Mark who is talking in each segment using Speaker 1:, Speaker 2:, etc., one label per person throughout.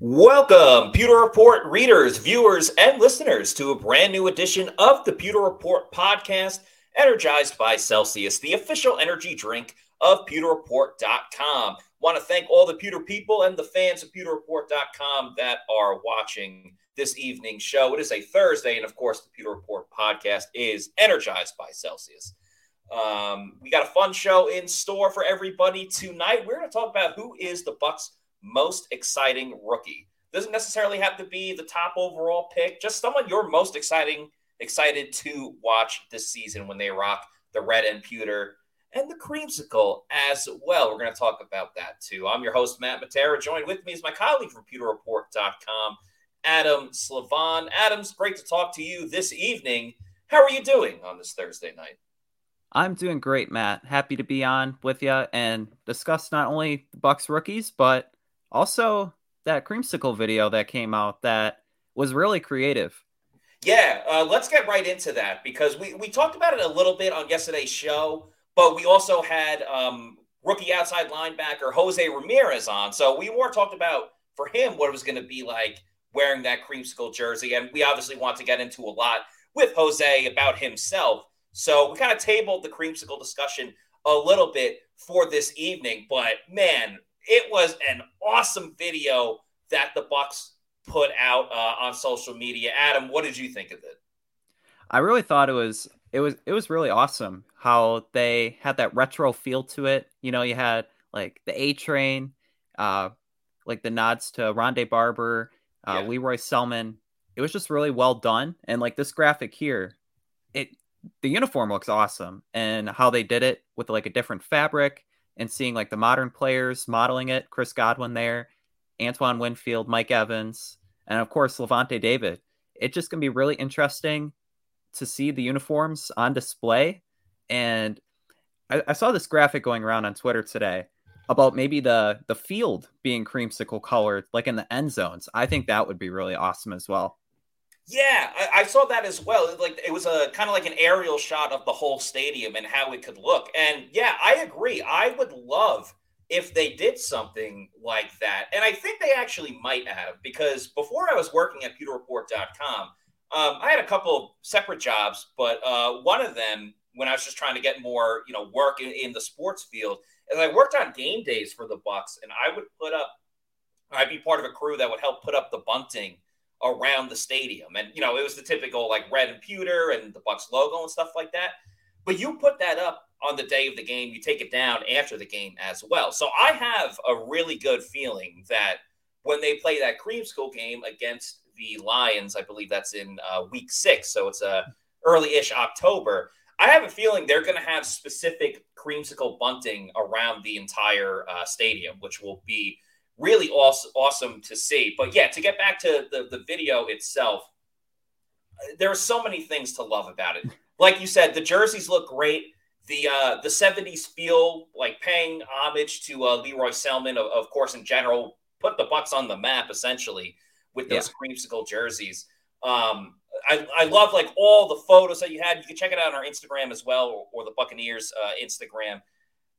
Speaker 1: Welcome, Pewter Report readers, viewers, and listeners, to a brand new edition of the Pewter Report podcast, energized by Celsius, the official energy drink of pewterreport.com. Want to thank all the Pewter people and the fans of pewterreport.com that are watching this evening's show. It is a Thursday, and of course, the Pewter Report podcast is energized by Celsius. Um, we got a fun show in store for everybody tonight. We're going to talk about who is the Bucs' most exciting rookie. Doesn't necessarily have to be the top overall pick, just someone you're most exciting excited to watch this season when they rock the red and pewter and the creamsicle as well. We're going to talk about that too. I'm your host, Matt Matera. Joined with me is my colleague from pewterreport.com, Adam Slavan. Adams, great to talk to you this evening. How are you doing on this Thursday night?
Speaker 2: I'm doing great, Matt. Happy to be on with you and discuss not only the Bucs rookies, but also that creamsicle video that came out that was really creative.
Speaker 1: Yeah, uh, let's get right into that because we, we talked about it a little bit on yesterday's show, but we also had um, rookie outside linebacker Jose Ramirez on. So we more talked about for him what it was going to be like wearing that creamsicle jersey. And we obviously want to get into a lot with Jose about himself. So we kind of tabled the creamsicle discussion a little bit for this evening. But man, it was an awesome video that the Bucs put out uh, on social media. Adam, what did you think of it?
Speaker 2: I really thought it was it was it was really awesome how they had that retro feel to it. You know, you had like the A Train, uh, like the nods to Rondé Barber, uh, yeah. Lee Roy Selmon. It was just really well done, and like this graphic here, it the uniform looks awesome, and how they did it with like a different fabric and seeing like the modern players modeling it. Chris Godwin there, Antoine Winfield, Mike Evans, and of course Lavonte David. It's just gonna be really interesting to see the uniforms on display. And I, I saw this graphic going around on Twitter today about maybe the the field being creamsicle colored, like in the end zones. I think that would be really awesome as well.
Speaker 1: Yeah, I, I, saw that as well. Like it was a kind of like an aerial shot of the whole stadium and how it could look. And yeah, I agree. I would love if they did something like that. And I think they actually might have because before I was working at pewterreport.com, um, I had a couple separate jobs, but uh, one of them when I was just trying to get more, you know, work in, in the sports field, is I worked on game days for the Bucs, and I would put up, I'd be part of a crew that would help put up the bunting around the stadium. And, you know, it was the typical like red and pewter and the Bucs logo and stuff like that. But you put that up on the day of the game, you take it down after the game as well. So I have a really good feeling that when they play that creamsicle game against the Lions, I believe that's in uh, week six. So it's a uh, early ish October. I have a feeling they're going to have specific creamsicle bunting around the entire uh, stadium, which will be really awesome, awesome to see. But yeah, to get back to the, the video itself, there are so many things to love about it. Like you said, the jerseys look great. The uh, the 70s feel like paying homage to uh, Lee Roy Selmon, of, of, course, in general, put the Bucs on the map essentially with those yeah. creamsicle jerseys. Um, I, I love like all the photos that you had. You can check it out on our Instagram as well, or, or the Buccaneers uh, Instagram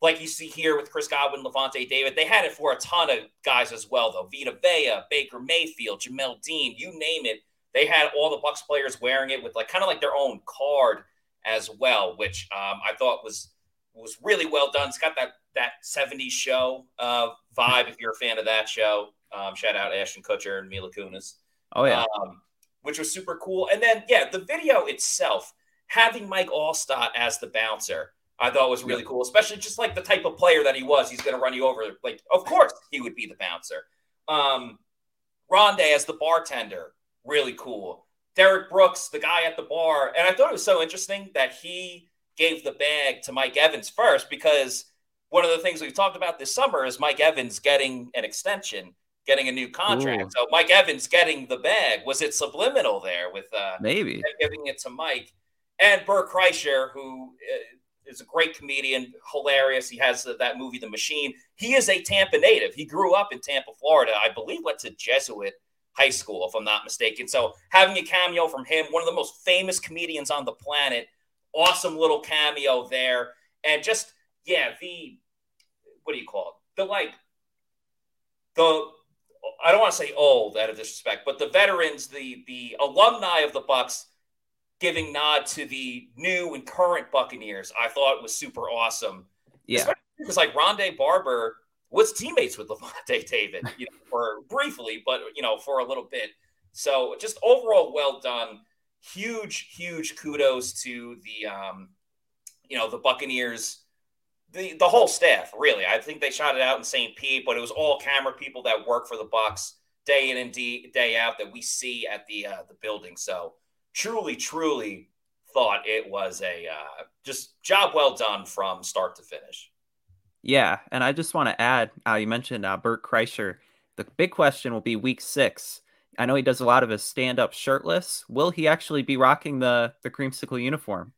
Speaker 1: like you see here with Chris Godwin, Lavonte David. They had it for a ton of guys as well, though. Vita Vea, Baker Mayfield, Jamel Dean, you name it. they had all the Bucs players wearing it with like kind of like their own card as well, which um, I thought was was really well done. It's got that that 70s show uh, vibe. If you're a fan of that show, um, shout out Ashton Kutcher and Mila Kunis.
Speaker 2: Oh yeah,
Speaker 1: um, which was super cool. And then yeah, the video itself having Mike Alstott as the bouncer. I thought was really cool, especially just like the type of player that he was. He's going to run you over. Like, of course, he would be the bouncer. Um, Rondé as the bartender, really cool. Derrick Brooks, the guy at the bar. And I thought it was so interesting that he gave the bag to Mike Evans first because one of the things we've talked about this summer is Mike Evans getting an extension, getting a new contract. Ooh. So Mike Evans getting the bag. Was it subliminal there with uh,
Speaker 2: maybe
Speaker 1: giving it to Mike? And Bert Kreischer, who uh, is a great comedian, hilarious. He has that movie, The Machine. He is a Tampa native. He grew up in Tampa, Florida. I believe went to Jesuit high school, if I'm not mistaken. So having a cameo from him, one of the most famous comedians on the planet, awesome little cameo there, and just yeah, the what do you call it? The like the I don't want to say old out of disrespect, but the veterans, the the alumni of the Bucs giving nod to the new and current Buccaneers, I thought was super awesome.
Speaker 2: Yeah.
Speaker 1: Because like Rondé Barber was teammates with Lavonte David, you know, for briefly, but you know, for a little bit. So just overall well done. Huge, huge kudos to the um, you know, the Buccaneers, the the whole staff, really. I think they shot it out in St. Pete, but it was all camera people that work for the Bucs day in and day out that we see at the uh, the building. So truly, truly thought it was a uh, just job well done from start to finish.
Speaker 2: Yeah, and I just want to add, uh, you mentioned uh, Bert Kreischer. The big question will be week six. I know he does a lot of his stand up shirtless. Will he actually be rocking the the creamsicle uniform?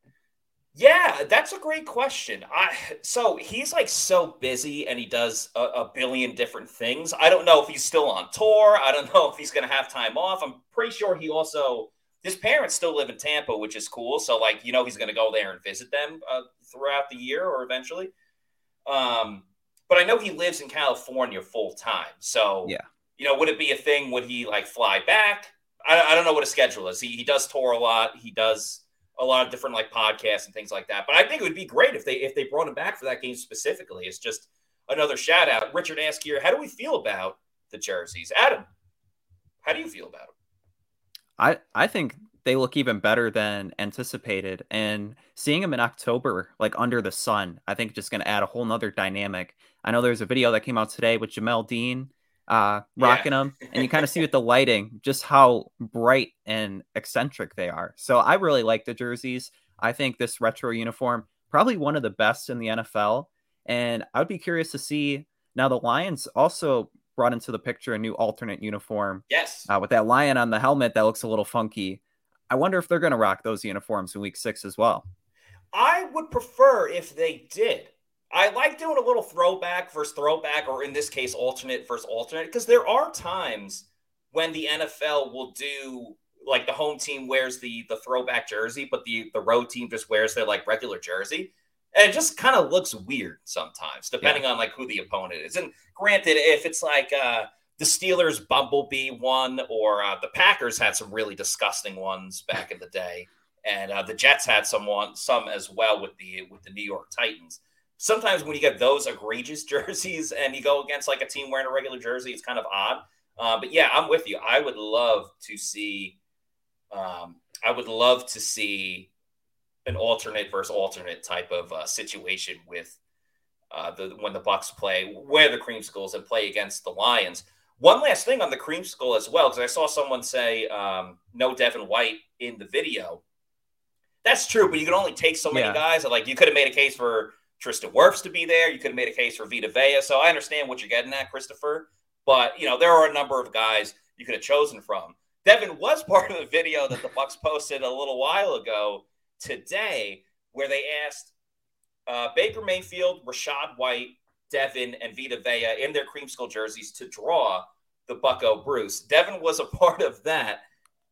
Speaker 1: Yeah, that's a great question. I so he's like so busy and he does a, a, billion different things. I don't know if he's still on tour. I don't know if he's going to have time off. I'm pretty sure he also his parents still live in Tampa, which is cool. So, like, you know, he's going to go there and visit them uh, throughout the year or eventually. Um, but I know he lives in California full time. So,
Speaker 2: yeah,
Speaker 1: you know, would it be a thing? Would he like fly back? I, I don't know what his schedule is. He, he does tour a lot. He does a lot of different like podcasts and things like that. But I think it would be great if they if they brought him back for that game specifically. It's just another shout out. Richard asked here, how do we feel about the jerseys? Adam, how do you feel about them?
Speaker 2: I I think they look even better than anticipated. And seeing them in October, like under the sun, I think just going to add a whole nother dynamic. I know there's a video that came out today with Jamel Dean uh, rocking yeah. them, and you kind of see with the lighting just how bright and eccentric they are. So I really like the jerseys. I think this retro uniform probably one of the best in the NFL, and I would be curious to see now the Lions also brought into the picture a new alternate uniform.
Speaker 1: Yes.
Speaker 2: Uh, with that lion on the helmet that looks a little funky. I wonder if they're going to rock those uniforms in week six as well.
Speaker 1: I would prefer if they did. I like doing a little throwback versus throwback, or in this case, alternate versus alternate, because there are times when the NFL will do like the home team wears the the throwback jersey, but the the road team just wears their like regular jersey. And it just kind of looks weird sometimes, depending yeah. on like who the opponent is. And granted, if it's like uh, the Steelers Bumblebee one, or uh, the Packers had some really disgusting ones back in the day, and uh, the Jets had some one, some as well with the with the New York Titans. Sometimes when you get those egregious jerseys and you go against like a team wearing a regular jersey, it's kind of odd. Uh, but yeah, I'm with you. I would love to see. Um, I would love to see an alternate versus alternate type of uh, situation with uh, the when the Bucs play, where the creamsicles and play against the Lions. One last thing on the creamsicle as well, because I saw someone say um, no Devin White in the video. That's true, but you can only take so many yeah. guys. Like you could have made a case for Tristan Wirfs to be there. You could have made a case for Vita Vea. So I understand what you're getting at, Christopher. But you know there are a number of guys you could have chosen from. Devin was part of the video that the Bucs posted a little while ago today where they asked uh, Baker Mayfield, Rachaad White, Devin, and Vita Vea in their creamsicle jerseys to draw the Bucco Bruce. Devin was a part of that.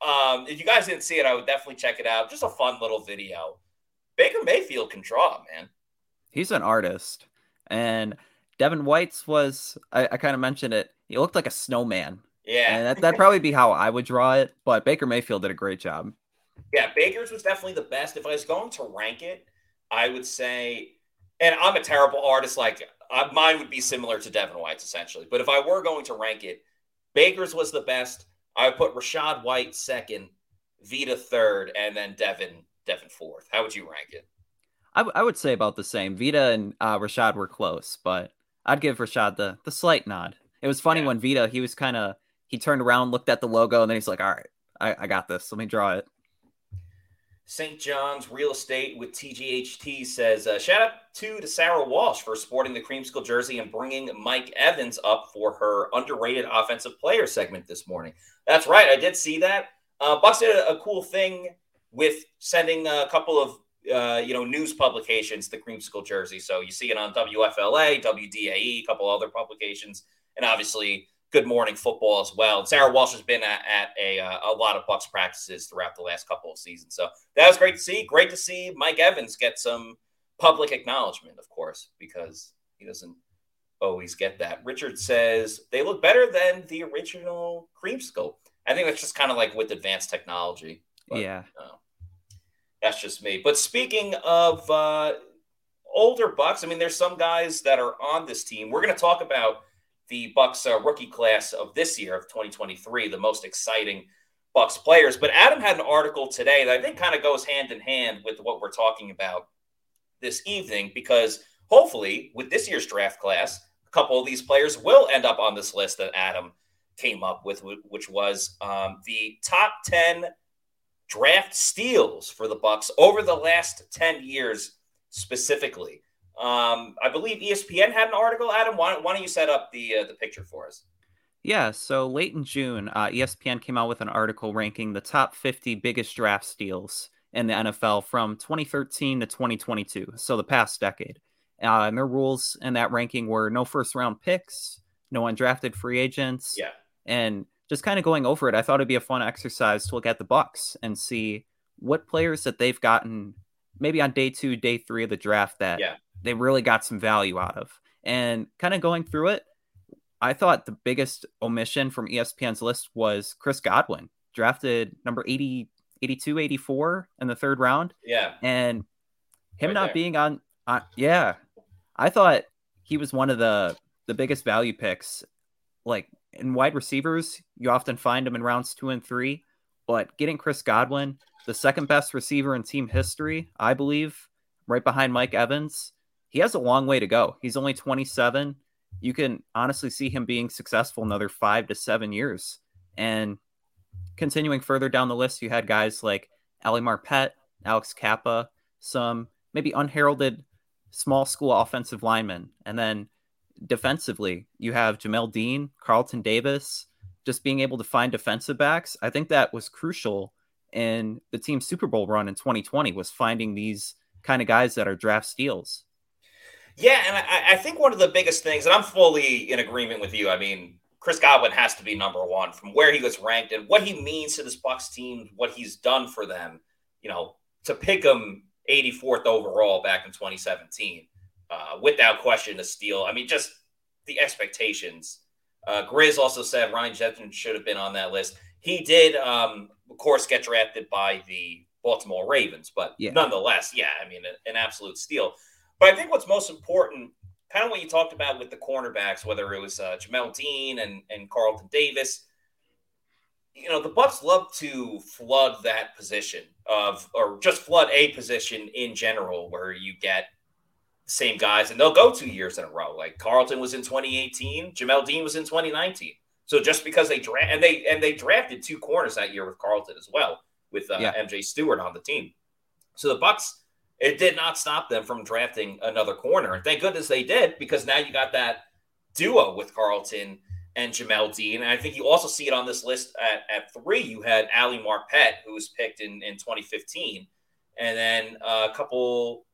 Speaker 1: Um, if you guys didn't see it, I would definitely check it out. Just a fun little video. Baker Mayfield can draw, man.
Speaker 2: He's an artist. And Devin White's was, I, I kind of mentioned it, he looked like a snowman
Speaker 1: Yeah,
Speaker 2: and that, that'd probably be how I would draw it. But Baker Mayfield did a great job.
Speaker 1: Yeah, Baker's was definitely the best. If I was going to rank it, I would say, and I'm a terrible artist. Like uh, mine would be similar to Devin White's essentially. But if I were going to rank it, Baker's was the best. I would put Rachaad White second, Vita third, and then Devin Devin fourth. How would you rank it?
Speaker 2: I, w- I would say about the same. Vita and uh, Rachaad were close, but I'd give Rachaad the the slight nod. It was funny yeah. when Vita he was kind of he turned around, looked at the logo, and then he's like, "All right, I, I got this. Let me draw it."
Speaker 1: St. John's Real Estate with TGHT says, uh, shout out to, to Sarah Walsh for sporting the creamsicle jersey and bringing Mike Evans up for her underrated offensive player segment this morning. That's right. I did see that. Uh, Bucs did a, a cool thing with sending a couple of uh, you know news publications the creamsicle jersey. So you see it on WFLA, WDAE, a couple other publications, and obviously Good Morning Football as well. Sarah Walsh has been at, at a, uh, a lot of Bucs practices throughout the last couple of seasons. So that was great to see. Great to see Mike Evans get some public acknowledgement, of course, because he doesn't always get that. Richard says they look better than the original cream scope. I think that's just kind of like with advanced technology.
Speaker 2: But, yeah.
Speaker 1: Uh, that's just me. But speaking of uh, older Bucs, I mean, there's some guys that are on this team. We're going to talk about – the Bucs uh, rookie class of this year of 2023, the most exciting Bucs players. But Adam had an article today that I think kind of goes hand in hand with what we're talking about this evening, because hopefully with this year's draft class, a couple of these players will end up on this list that Adam came up with, which was um, the top 10 draft steals for the Bucs over the last 10 years specifically. Um, I believe ESPN had an article. Adam, why, why don't you set up the uh, the picture for us?
Speaker 2: Yeah, so late in June, uh, ESPN came out with an article ranking the top 50 biggest draft steals in the NFL from 2013 to 2022, so the past decade. Uh, and their rules in that ranking were no first round picks, no undrafted free agents.
Speaker 1: Yeah.
Speaker 2: And just kind of going over it, I thought it'd be a fun exercise to look at the Bucs and see what players that they've gotten maybe on day two, day three of the draft that
Speaker 1: yeah
Speaker 2: they really got some value out of. And kind of going through it, I thought the biggest omission from ESPN's list was Chris Godwin, drafted number 80, 82, 84 in the third round.
Speaker 1: Yeah.
Speaker 2: And him right not there. being on, on, yeah, I thought he was one of the the biggest value picks. Like in wide receivers, you often find him in rounds two and three, but getting Chris Godwin, the second best receiver in team history, I believe, right behind Mike Evans, he has a long way to go. He's only 27. You can honestly see him being successful another five to seven years. And continuing further down the list, you had guys like Ali Marpet, Alex Cappa, some maybe unheralded small school offensive linemen. And then defensively, you have Jamel Dean, Carlton Davis, just being able to find defensive backs. I think that was crucial in the team's Super Bowl run in 2020 was finding these kind of guys that are draft steals.
Speaker 1: Yeah, and I, I, think one of the biggest things, and I'm fully in agreement with you. I mean, Chris Godwin has to be number one from where he was ranked and what he means to this Bucs team, what he's done for them. You know, to pick him 84th overall back in 2017, uh, without question, a steal. I mean, just the expectations. Uh, Grizz also said Ryan Jensen should have been on that list. He did, um, of course, get drafted by the Baltimore Ravens, but yeah. nonetheless, yeah, I mean, an absolute steal. But I think what's most important, kind of what you talked about with the cornerbacks, whether it was uh, Jamel Dean and, and Carlton Davis, you know, the Bucs love to flood that position of, or just flood a position in general where you get the same guys and they'll go two years in a row. Like Carlton was in 2018, Jamel Dean was in 2019. So just because they draft and they and they drafted two corners that year with Carlton as well, with uh, yeah. MJ Stewart on the team. So the Bucs it did not stop them from drafting another corner. And thank goodness they did, because now you got that duo with Carlton and Jamel Dean. And I think you also see it on this list at, at three. You had Ali Marpet, who was picked in, in 2015. And then a couple,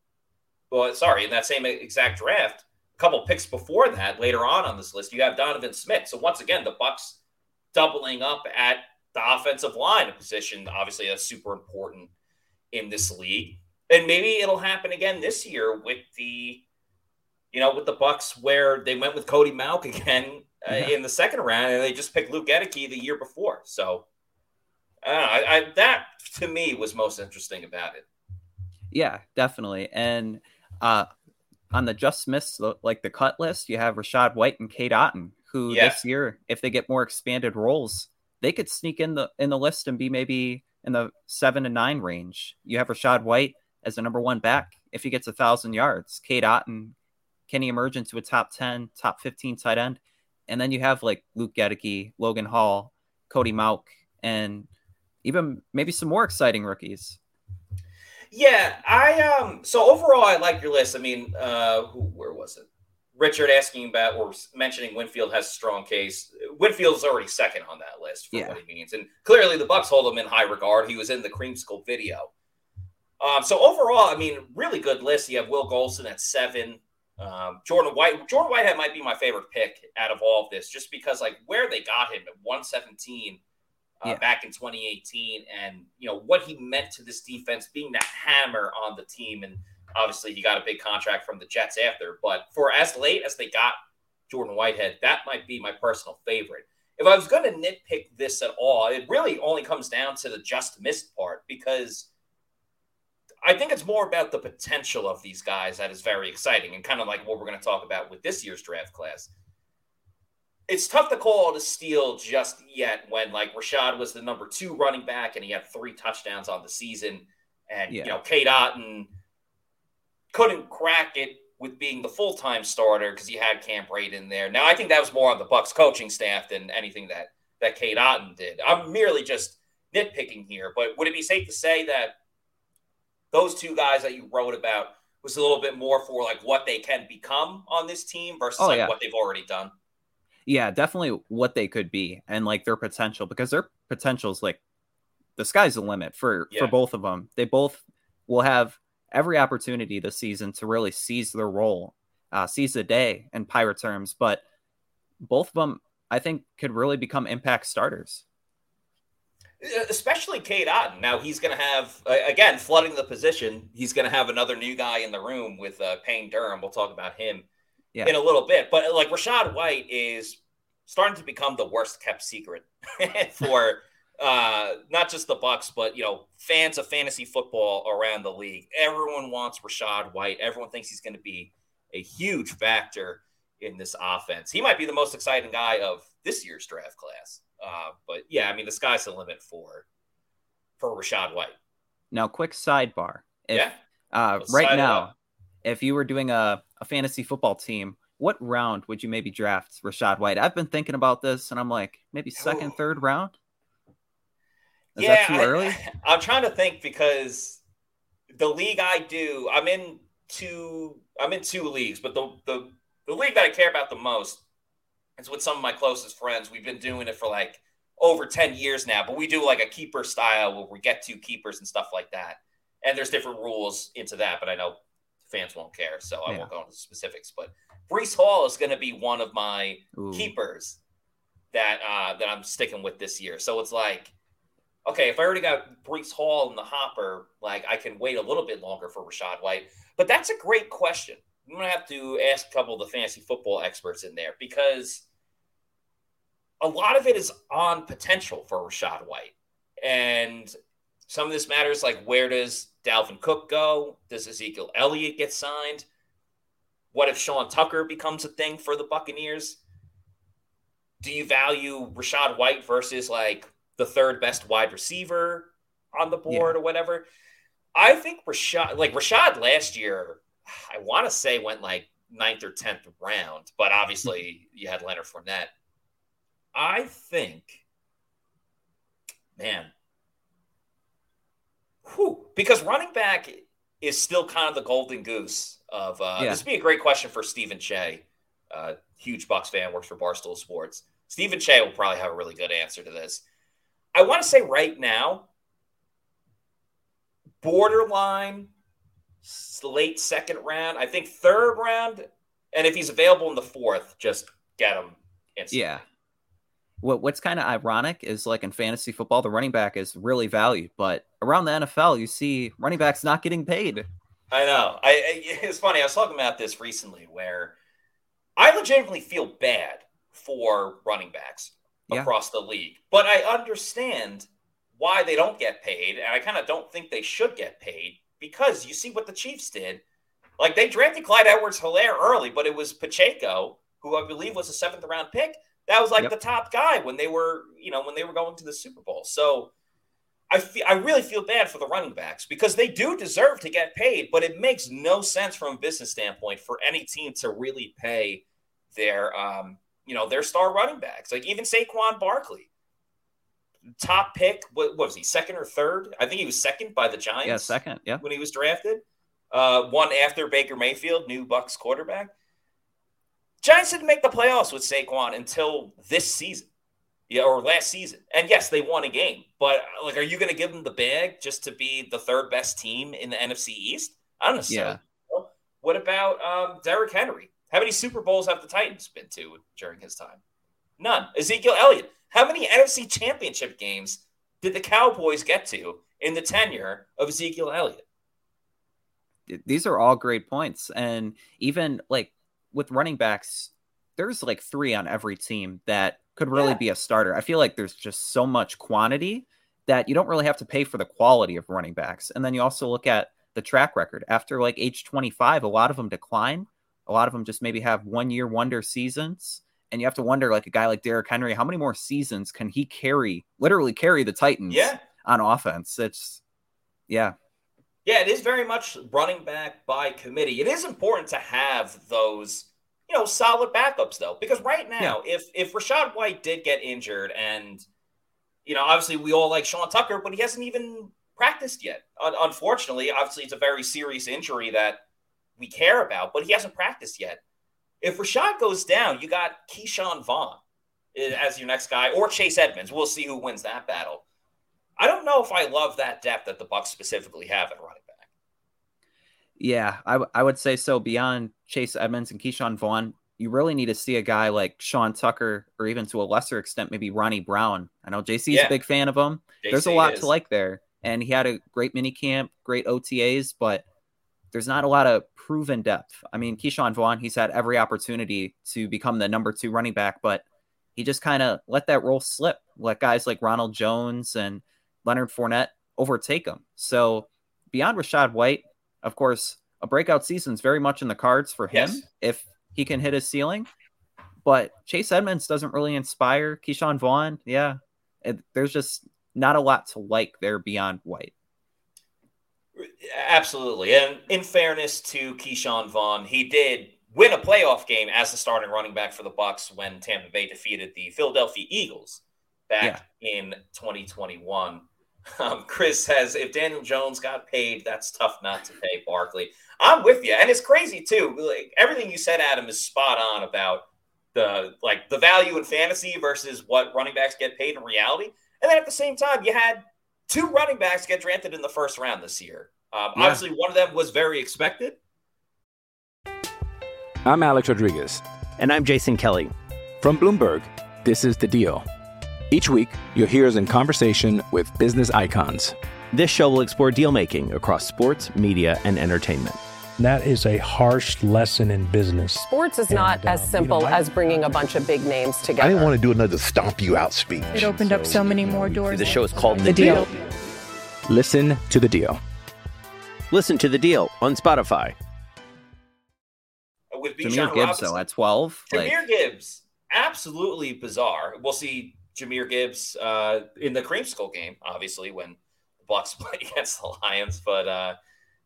Speaker 1: well, sorry, in that same exact draft, a couple picks before that, later on on this list, you have Donovan Smith. So once again, the Bucs doubling up at the offensive line, a position obviously that's super important in this league and maybe it'll happen again this year with the you know with the Bucs where they went with cody Mauch again uh, in the second round, and they just picked Luke Goedeke the year before. So I. I, I, that to me was most interesting about it.
Speaker 2: Yeah, definitely. And uh, on the just missed like the cut list, you have Rachaad White and Cade Otton, who yeah. this year, if they get more expanded roles, they could sneak in the in the list and be maybe in the seven to nine range. You have Rachaad White as a number one back if he gets a thousand yards. Cade Otton can he emerge into a top ten, top fifteen tight end? And then you have like Luke Goedeke, Logan Hall, Cody Mauch, and even maybe some more exciting rookies.
Speaker 1: Yeah, I um. So overall, I like your list. I mean, uh, who, where was it? Richard asking about or mentioning Winfield has a strong case. Winfield's already second on that list for yeah. what he means, and clearly the Bucs hold him in high regard. He was in the Creamsicle video. Um, so overall, I mean, really good list. You have Will Gholston at seven. Um, Jordan White, Jordan Whitehead might be my favorite pick out of all of this, just because like where they got him at 117 uh, yeah. back in 2018, and you know what he meant to this defense, being that hammer on the team, and obviously he got a big contract from the Jets after. But for as late as they got Jordan Whitehead, that might be my personal favorite. If I was going to nitpick this at all, it really only comes down to the just missed part because I think it's more about the potential of these guys that is very exciting and kind of like what we're going to talk about with this year's draft class it's tough to call it a steal just yet when like Rachaad was the number two running back and he had three touchdowns on the season. And yeah. you know, Cade Otton couldn't crack it with being the full-time starter because he had Cam Brate in there. Now I think that was more on the Bucs coaching staff than anything that that Cade Otton did. I'm merely just nitpicking here, but would it be safe to say that those two guys that you wrote about was a little bit more for like what they can become on this team versus oh, like yeah. what they've already done?
Speaker 2: yeah, definitely what they could be and like their potential because their potential is like the sky's the limit for yeah. for both of them. They both will have every opportunity this season to really seize their role, uh, seize the day in pirate terms. But both of them, I think, could really become impact starters.
Speaker 1: Especially Cade Otton. Now he's going to have again flooding the position. He's going to have another new guy in the room with uh, Payne Durham. We'll talk about him yeah. in a little bit. But like Rachaad White is starting to become the worst kept secret for uh, not just the Bucs, but you know, fans of fantasy football around the league. Everyone wants Rachaad White. Everyone thinks he's going to be a huge factor in this offense. He might be the most exciting guy of this year's draft class. Uh, but yeah, I mean, the sky's the limit for for Rachaad White.
Speaker 2: Now, quick sidebar. If, yeah. Uh, right now, if you were doing a, a fantasy football team, what round would you maybe draft Rachaad White? I've been thinking about this, and I'm like, maybe second, Ooh. third round.
Speaker 1: Is yeah, that too early? I, am trying to think because the league I do, I'm in two. I'm in two leagues, but the the the league that I care about the most is with some of my closest friends. We've been doing it for like over 10 years now, but we do like a keeper style where we get two keepers and stuff like that. And there's different rules into that, but I know fans won't care, so I yeah. won't go into specifics. But Breece Hall is going to be one of my Ooh. keepers that uh, that I'm sticking with this year. So it's like, okay, if I already got Breece Hall in the hopper, like I can wait a little bit longer for Rachaad White. But that's a great question. I'm gonna have to ask a couple of the fantasy football experts in there because a lot of it is on potential for Rachaad White, and some of this matters like where does Dalvin Cook go? Does Ezekiel Elliott get signed? What if Sean Tucker becomes a thing for the Buccaneers? Do you value Rachaad White versus like the third best wide receiver on the board yeah. or whatever? I think Rachaad, like Rachaad last year, I want to say went like ninth or tenth round, but obviously you had Leonard Fournette. I think, man, Whew. Because running back is still kind of the golden goose of uh, yeah. this would be a great question for Stephen Che, uh, huge Bucs fan, works for Barstool Sports. Stephen Che will probably have a really good answer to this. I want to say right now, borderline late second round. I think third round, and if he's available in the fourth, just get him. Instantly.
Speaker 2: Yeah, what what's kind of ironic is like in fantasy football, the running back is really valued, but around the NFL, you see running backs not getting paid.
Speaker 1: I know. I, it's funny. I was talking about this recently, where I legitimately feel bad for running backs
Speaker 2: Yeah.
Speaker 1: across the league. But I understand why they don't get paid, and I kind of don't think they should get paid because you see what the Chiefs did. Like they drafted Clyde Edwards Hilaire early, but it was Pacheco, who I believe was a seventh round pick. That was like
Speaker 2: Yep.
Speaker 1: the top guy when they were, you know, when they were going to the Super Bowl. So I feel I really feel bad for the running backs because they do deserve to get paid, but it makes no sense from a business standpoint for any team to really pay their um, you know, their star running backs. Like even Saquon Barkley. Top pick, what, what was he, second or third? I think he was second by the Giants
Speaker 2: Yeah, second. Yeah.
Speaker 1: when he was drafted. Uh, one after Baker Mayfield, new Bucs quarterback. Giants didn't make the playoffs with Saquon until this season, yeah, or last season. And yes, they won a game, but like, are you going to give them the bag just to be the third best team in the NFC East? I don't necessarily.
Speaker 2: Yeah.
Speaker 1: What about um, Derrick Henry? How many Super Bowls have the Titans been to during his time? None. Ezekiel Elliott. How many NFC Championship games did the Cowboys get to in the tenure of Ezekiel Elliott?
Speaker 2: these are all great points. And even like with running backs, there's like three on every team that could really
Speaker 1: Yeah.
Speaker 2: be a starter. I feel like there's just so much quantity that you don't really have to pay for the quality of running backs. And then you also look at the track record. After like age 25, a lot of them decline. A lot of them just maybe have one year wonder seasons. And you have to wonder, like a guy like Derrick Henry, how many more seasons can he carry, literally carry the Titans
Speaker 1: Yeah.
Speaker 2: on offense? It's, yeah.
Speaker 1: Yeah, it is very much running back by committee. It is important to have those, you know, solid backups though, because right now, if if Rachaad White did get injured, and you know, obviously we all like Sean Tucker, but he hasn't even practiced yet. Unfortunately, obviously it's a very serious injury that we care about, but he hasn't practiced yet. If Rachaad goes down, you got Keyshawn Vaughn eh, as your next guy, or Chase Edmonds. We'll see who wins that battle. I don't know if I love that depth that the Bucs specifically have at running back.
Speaker 2: Yeah, I, w- I would say so. Beyond Chase Edmonds and Keyshawn Vaughn, you really need to see a guy like Sean Tucker, or even to a lesser extent, maybe Ronnie Brown. I know JC's
Speaker 1: Yeah.
Speaker 2: a big fan of him. There's a lot
Speaker 1: is.
Speaker 2: to like there, and he had a great mini camp, great OTAs, but there's not a lot of proven depth. I mean, Keyshawn Vaughn, he's had every opportunity to become the number two running back, but he just kind of let that role slip. Let guys like Ronald Jones and Leonard Fournette overtake him. So beyond Rachaad White, of course, a breakout season is very much in the cards for him
Speaker 1: Yes.
Speaker 2: if he can hit his ceiling. But Chase Edmonds doesn't really inspire. Keyshawn Vaughn, yeah, it, there's just not a lot to like there beyond White.
Speaker 1: Absolutely. And in fairness to Keyshawn Vaughn, he did win a playoff game as the starting running back for the Bucs when Tampa Bay defeated the Philadelphia Eagles back in 2021. Um, Chris says if Daniel Jones got paid, that's tough not to pay Barkley. I'm with you, and it's crazy too. Like everything you said, Adam, is spot on about the like the value in fantasy versus what running backs get paid in reality. And then at the same time, you had two running backs get drafted in the first round this year. Um,
Speaker 2: Yeah.
Speaker 1: Obviously, one of them was very expected.
Speaker 3: I'm Alex Rodriguez.
Speaker 4: And I'm Jason Kelly.
Speaker 3: From Bloomberg, this is The Deal. Each week, you'll hear us in conversation with business icons.
Speaker 4: This show will explore deal making across sports, media, and entertainment.
Speaker 5: And that is a harsh lesson in business.
Speaker 6: Sports is
Speaker 5: And,
Speaker 6: not as
Speaker 5: um, you
Speaker 6: simple
Speaker 5: know,
Speaker 6: as bringing a bunch of big names together.
Speaker 7: I didn't want to do another stomp you out speech.
Speaker 8: It opened up so many more doors.
Speaker 4: The show is called
Speaker 8: The Deal.
Speaker 3: Listen to The Deal.
Speaker 4: Listen to the deal on Spotify.
Speaker 1: With
Speaker 2: Jahmyr
Speaker 1: Bijan
Speaker 2: Gibbs,
Speaker 1: Robinson.
Speaker 2: though, at 12. Like,
Speaker 1: Jahmyr Gibbs, absolutely bizarre. We'll see Jahmyr Gibbs uh, in the creamsicle game, obviously, when the Bucs play against the Lions. But uh,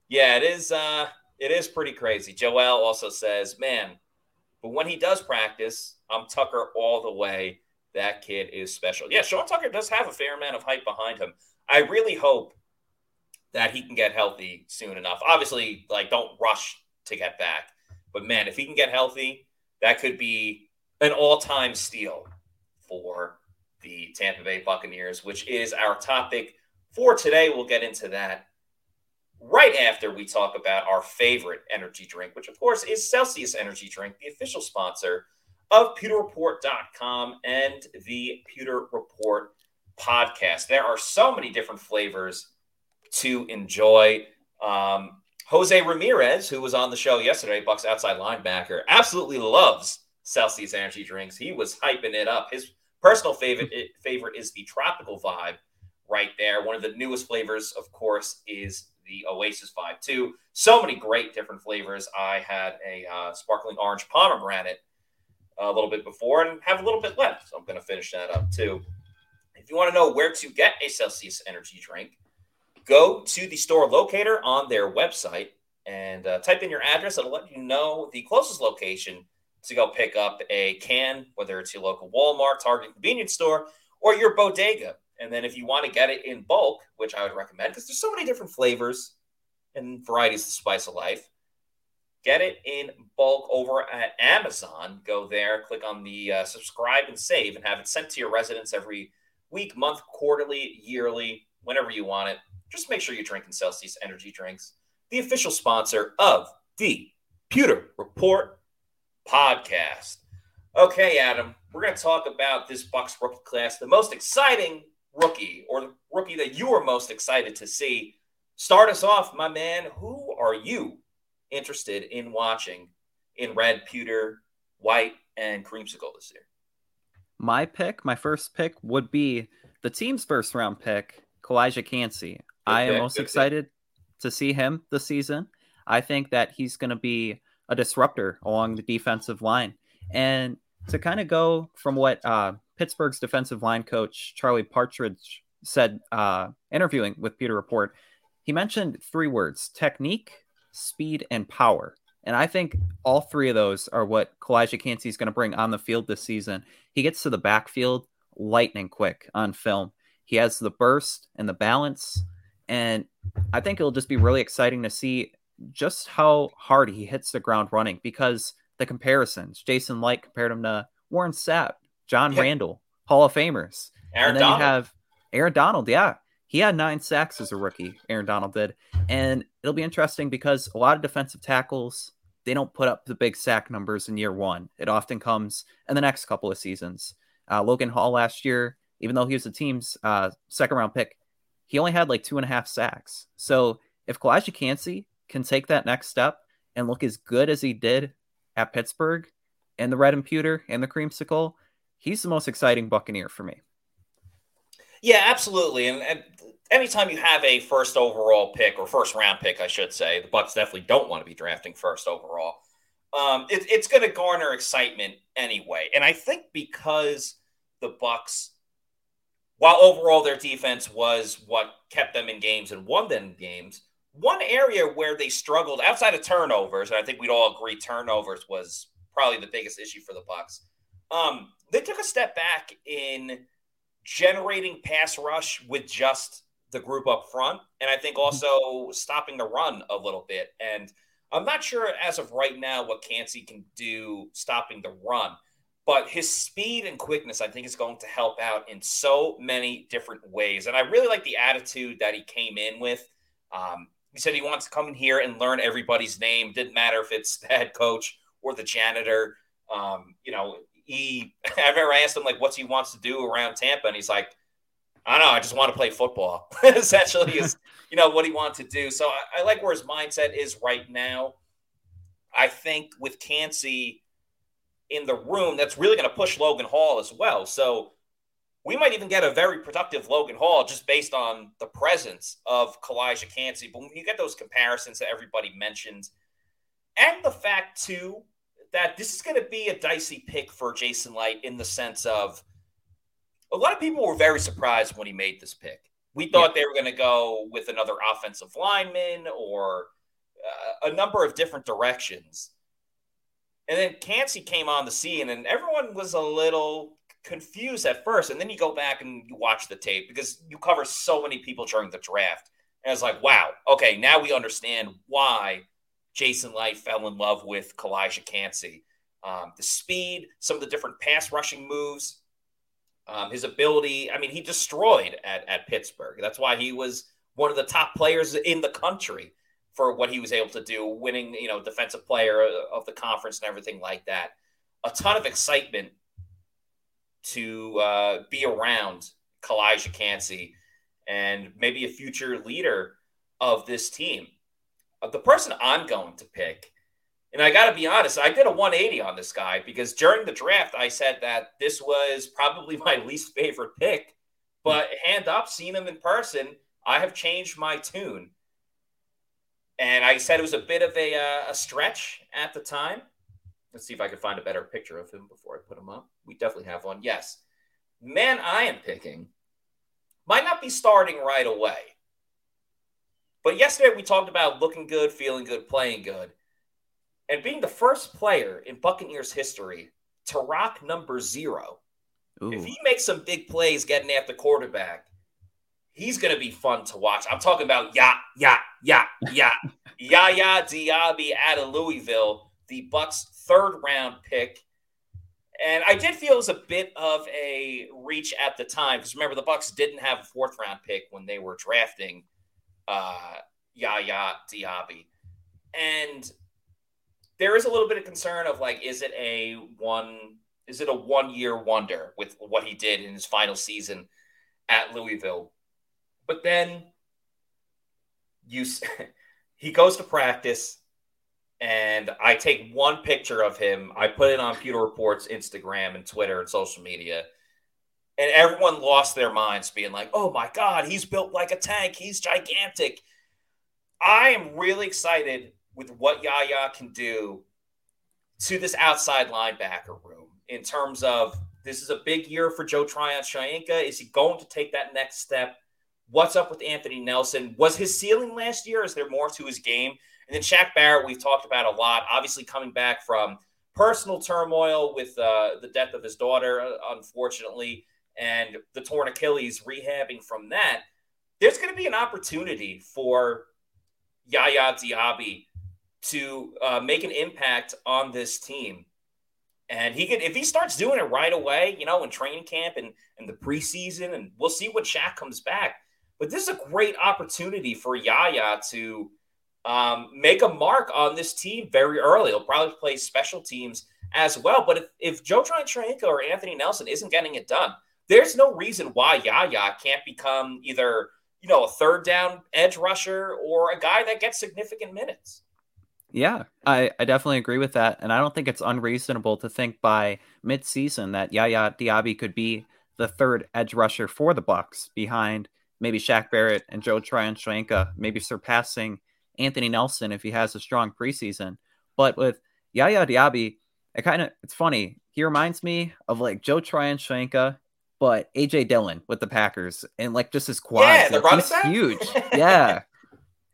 Speaker 1: yeah, it is uh, it is pretty crazy. Joel also says, "Man, but when he does practice, I'm Tucker all the way. That kid is special." Yeah, Sean Tucker does have a fair amount of hype behind him. I really hope that he can get healthy soon enough. Obviously, like don't rush to get back. But man, if he can get healthy, that could be an all-time steal for the Tampa Bay Buccaneers, which is our topic for today. We'll get into that right after we talk about our favorite energy drink, which of course is Celsius Energy Drink, the official sponsor of pewterreport.com and the Pewter Report podcast. There are so many different flavors to enjoy. Um, Jose Ramirez, who was on the show yesterday, Bucs outside linebacker, absolutely loves Celsius energy drinks. He was hyping it up. His personal favorite favorite is the tropical vibe right there. One of the newest flavors, of course, is the Oasis Vibe too. So many great different flavors. I had a uh, sparkling orange pomegranate a little bit before and have a little bit left. So I'm going to finish that up too. If you want to know where to get a Celsius energy drink, go to the store locator on their website and uh, type in your address. It'll let you know the closest location to go pick up a can, whether it's your local Walmart, Target convenience store, or your bodega. And then if you want to get it in bulk, which I would recommend, because there's so many different flavors and varieties of spice of life, get it in bulk over at Amazon. Go there, click on the uh, subscribe and save, and have it sent to your residence every week, month, quarterly, yearly, whenever you want it. Just make sure you're drinking Celsius energy drinks, the official sponsor of the Pewter Report podcast. Okay, Adam, we're going to talk about this Bucs rookie class, the most exciting rookie or the rookie that you are most excited to see. Start us off, my man. Who are you interested in watching in red, pewter, white, and creamsicle this year?
Speaker 2: My pick, my first pick would be the team's first round pick, Calijah Kancey. I am most excited pick. to see him this season. I think that he's going to be a disruptor along the defensive line. And to kind of go from what uh, Pittsburgh's defensive line coach Charlie Partridge said, uh, interviewing with Pewter Report, he mentioned three words technique, speed, and power. And I think all three of those are what Calijah Kancey is going to bring on the field this season. He gets to the backfield lightning quick on film. He has the burst and the balance. And I think it'll just be really exciting to see just how hard he hits the ground running because the comparisons. Jason Licht compared him to Warren Sapp, John yeah. Randle, Hall of Famers. Aaron and then Donald. you have Aaron Donald. Yeah. He had nine sacks as a rookie, Aaron Donald did. And it'll be interesting because a lot of defensive tackles, they don't put up the big sack numbers in year one. It often comes in the next couple of seasons. Uh, Logan Hall last year, even though he was the team's uh, second round pick, he only had like two and a half sacks. So if Calijah Kancey can take that next step and look as good as he did at Pittsburgh and the red and pewter and the creamsicle, he's the most exciting Buccaneer for me.
Speaker 1: Yeah, absolutely. And, and, anytime you have a first overall pick or first round pick, I should say, the Bucs definitely don't want to be drafting first overall. Um, it, it's going to garner excitement anyway, and I think because the Bucs, while overall their defense was what kept them in games and won them games, one area where they struggled outside of turnovers, and I think we'd all agree turnovers was probably the biggest issue for the Bucs. Um, they took a step back in generating pass rush with just the group up front, and I think mm-hmm. also stopping the run a little bit. And I'm not sure as of right now what Kancey can do stopping the run, but his speed and quickness, I think, is going to help out in so many different ways. And I really like the attitude that he came in with. Um, he said he wants to come in here and learn everybody's name. Didn't matter if it's the head coach or the janitor. Um, you know, he I remember I asked him like what he wants to do around Tampa, and he's like, I don't know, I just want to play football. Essentially, is you know what he wants to do. So I, I, like where his mindset is right now. I think with Kancey in the room, that's really going to push Logan Hall as well. So we might even get a very productive Logan Hall just based on the presence of Calijah Kancey. But when you get those comparisons that everybody mentioned, and the fact too that this is going to be a dicey pick for Jason Licht in the sense of a lot of people were very surprised when he made this pick. We thought yeah. they were going to go with another offensive lineman or uh, a number of different directions. And then Kancey came on the scene, and everyone was a little confused at first. And then you go back and you watch the tape because you cover so many people during the draft. And it's like, wow, okay, now we understand why Jason Licht fell in love with Calijah Kancey. Um, the speed, some of the different pass rushing moves, um, his ability. I mean, he destroyed at, at Pittsburgh. That's why he was one of the top players in the country for what he was able to do, winning, you know, defensive player of the conference and everything like that. A ton of excitement to uh, be around Calijah Kancey and maybe a future leader of this team. The person I'm going to pick And I got to be honest, I did a 180 on this guy because during the draft, I said that this was probably my least favorite pick. But hand up, seeing him in person, I have changed my tune. And I said it was a bit of a, uh, a stretch at the time. Let's see if I can find a better picture of him before I put him up. We definitely have one. Yes. Man, I am picking might not be starting right away. But yesterday we talked about looking good, feeling good, playing good, and being the first player in Buccaneers history to rock number zero. Ooh. If he makes some big plays getting after quarterback, he's going to be fun to watch. I'm talking about ya, ya, ya, ya, Yaya Diaby out of Louisville, the Bucs' third round pick. And I did feel it was a bit of a reach at the time because remember the Bucs didn't have a fourth round pick when they were drafting uh, Yaya Diaby, and there is a little bit of concern of like, is it a one? Is it a one year wonder with what he did in his final season at Louisville? But then you, he goes to practice and I take one picture of him. I put it on Pewter Report's Instagram and Twitter and social media. And everyone lost their minds being like, oh my God, he's built like a tank. He's gigantic. I am really excited with what Yaya can do to this outside linebacker room in terms of this is a big year for Joe Tryon-Shoyinka. Is he going to take that next step? What's up with Anthony Nelson? Was his ceiling last year? Is there more to his game? And then Shaq Barrett, we've talked about a lot, obviously coming back from personal turmoil with uh, the death of his daughter, uh, unfortunately, and the torn Achilles, rehabbing from that. There's going to be an opportunity for Yaya Diaby to uh, make an impact on this team. And he could, if he starts doing it right away, you know, in training camp and, and the preseason, and we'll see when Shaq comes back. But this is a great opportunity for Yaya to um, make a mark on this team very early. He'll probably play special teams as well. But if, if Joe Tryon-Shoyinka or Anthony Nelson isn't getting it done, there's no reason why Yaya can't become either, you know, a third down edge rusher or a guy that gets significant minutes.
Speaker 2: Yeah, I, I definitely agree with that. And I don't think it's unreasonable to think by midseason that Yaya Diaby could be the third edge rusher for the Bucs behind maybe Shaq Barrett and Joe Tryon-Shoyinka, maybe surpassing Anthony Nelson if he has a strong preseason. But with Yaya Diaby, it kind of it's funny. He reminds me of like Joe Tryon-Shoyinka, but AJ Dillon with the Packers and like just his quads.
Speaker 1: Yeah, the
Speaker 2: like, he's huge. yeah.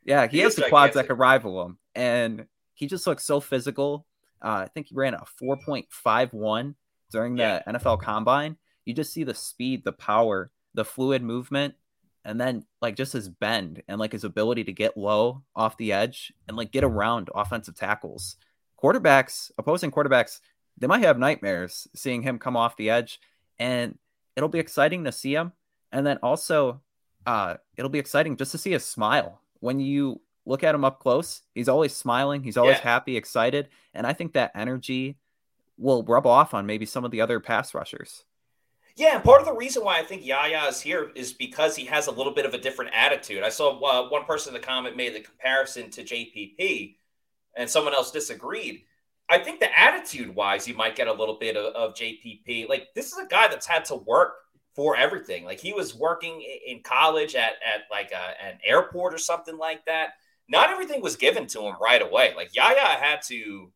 Speaker 2: Yeah, he, he has the quads that could rival him. And he just looks so physical. Uh, I think he ran a 4.51 during the yeah. NFL combine. You just see the speed, the power, the fluid movement and then like just his bend and like his ability to get low off the edge and like get around offensive tackles. Quarterbacks, opposing quarterbacks, they might have nightmares seeing him come off the edge, and it'll be exciting to see him. And then also, uh, it'll be exciting just to see his smile when you look at him up close. He's always smiling. He's always yeah. happy, excited, and I think that energy will rub off on maybe some of the other pass rushers.
Speaker 1: Yeah, and part of the reason why I think Yaya is here is because he has a little bit of a different attitude. I saw uh, one person in the comment made the comparison to JPP, and someone else disagreed. I think the attitude wise, you might get a little bit of, of JPP. Like this is a guy that's had to work for everything. Like he was working in college at at like a, an airport or something like that. Not everything was given to him right away. Like Yaya had to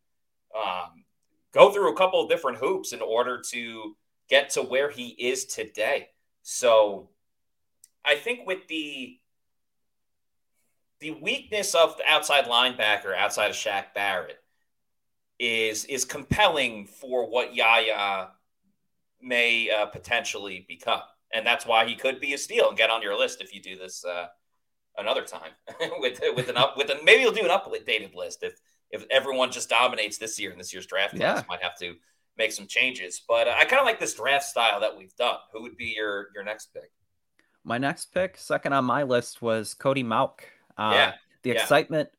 Speaker 1: um, go through a couple of different hoops in order to get to where he is today. So I think with the the weakness of the outside linebacker outside of Shaq Barrett is is compelling for what Yaya may uh, potentially become, and that's why he could be a steal and get on your list if you do this uh, another time with with an up with a, maybe you'll do an updated list if if everyone just dominates this year in this year's draft class. Yeah. Might have to make some changes. But uh, I kind of like this draft style that we've done. Who would be your your next pick?
Speaker 2: My next pick, second on my list, was Cody Mauch. Uh,
Speaker 1: yeah,
Speaker 2: the
Speaker 1: yeah.
Speaker 2: excitement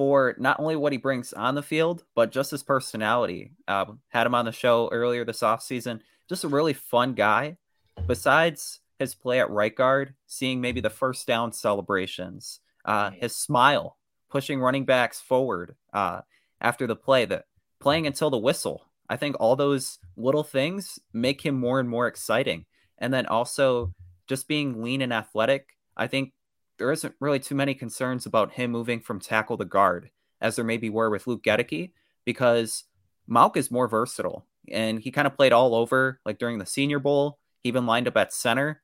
Speaker 2: for not only what he brings on the field, but just his personality. Uh, had him on the show earlier this offseason. Just a really fun guy. Besides his play at right guard, seeing maybe the first down celebrations, uh, his smile, pushing running backs forward, uh, after the play that playing until the whistle. I think all those little things make him more and more exciting. And then also just being lean and athletic. I think there isn't really too many concerns about him moving from tackle to guard as there maybe were with Luke Goedeke because Mauch is more versatile and he kind of played all over like during the Senior Bowl. He even lined up at center.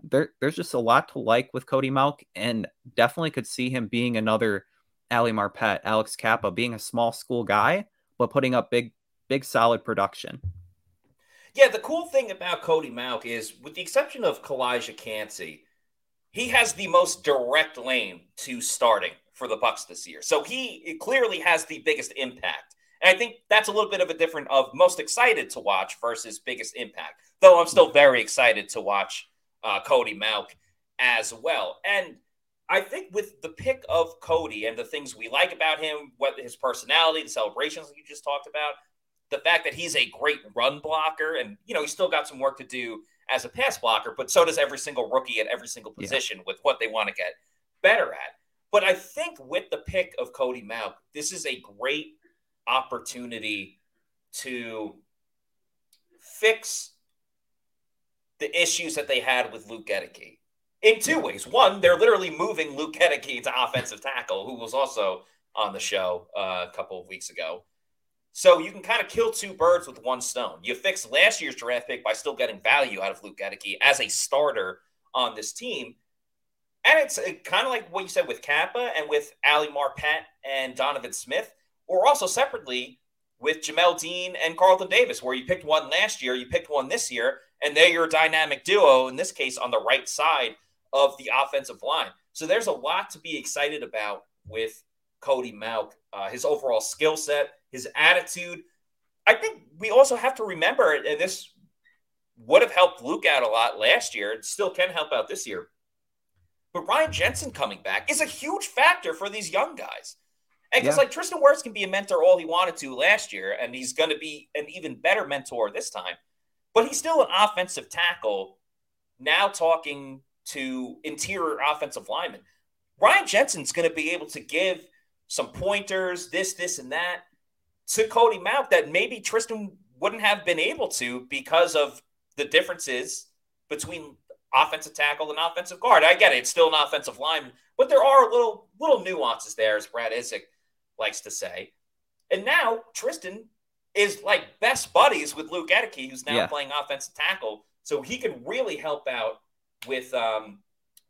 Speaker 2: There, there's just a lot to like with Cody Mauch and definitely could see him being another Ali Marpet, Alex Cappa, being a small school guy, but putting up big, big solid production.
Speaker 1: Yeah, the cool thing about Cody Mauch is, with the exception of Calijah Kancey, he has the most direct lane to starting for the Bucs this year. So he clearly has the biggest impact. And I think that's a little bit of a different of most excited to watch versus biggest impact. Though I'm still very excited to watch uh, Cody Mauch as well. And I think with the pick of Cody and the things we like about him, what his personality, the celebrations you just talked about, the fact that he's a great run blocker, and you know he's still got some work to do as a pass blocker, but so does every single rookie at every single position yeah. with what they want to get better at. But I think with the pick of Cody Mauch, this is a great opportunity to fix the issues that they had with Luke Goedeke in two ways. One, they're literally moving Luke Goedeke to offensive tackle, who was also on the show uh, a couple of weeks ago. So you can kind of kill two birds with one stone. You fix last year's draft pick by still getting value out of Luke Goedeke as a starter on this team. And it's uh, kind of like what you said with Cappa and with Ali Marpet and Donovan Smith, or also separately with Jamel Dean and Carlton Davis, where you picked one last year, you picked one this year, and they're your dynamic duo, in this case, on the right side of the offensive line. So there's a lot to be excited about with Cody Mauch, uh, his overall skill set, his attitude. I think we also have to remember, and this would have helped Luke out a lot last year, and still can help out this year. But Ryan Jensen coming back is a huge factor for these young guys. And because, yeah. like, Tristan Wirfs can be a mentor all he wanted to last year, and he's going to be an even better mentor this time. But he's still an offensive tackle now talking to interior offensive linemen. Ryan Jensen's going to be able to give some pointers, this, this, and that to Cody Mauch that maybe Tristan wouldn't have been able to because of the differences between offensive tackle and offensive guard. I get it; it's still an offensive lineman, but there are little little nuances there, as Brad Idzik likes to say. And now Tristan is like best buddies with Luke Goedeke, who's now yeah. playing offensive tackle, so he can really help out with um,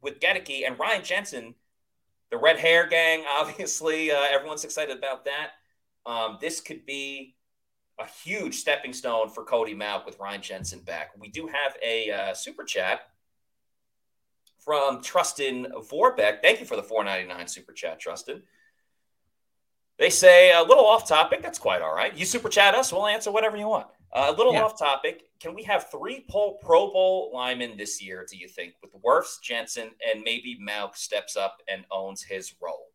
Speaker 1: with Goedeke and Ryan Jensen, the red hair gang. Obviously, uh, everyone's excited about that. Um, this could be a huge stepping stone for Cody Mauch with Ryan Jensen back. We do have a uh, super chat from Trustin Vorbeck. Thank you for the 499 super chat, Trustin. They say a little off topic. That's quite all right. You super chat us, we'll answer whatever you want. Uh, a little yeah. off topic. Can we have three Pro Bowl linemen this year, do you think, with Wirfs, Jensen, and maybe Mauch steps up and owns his role?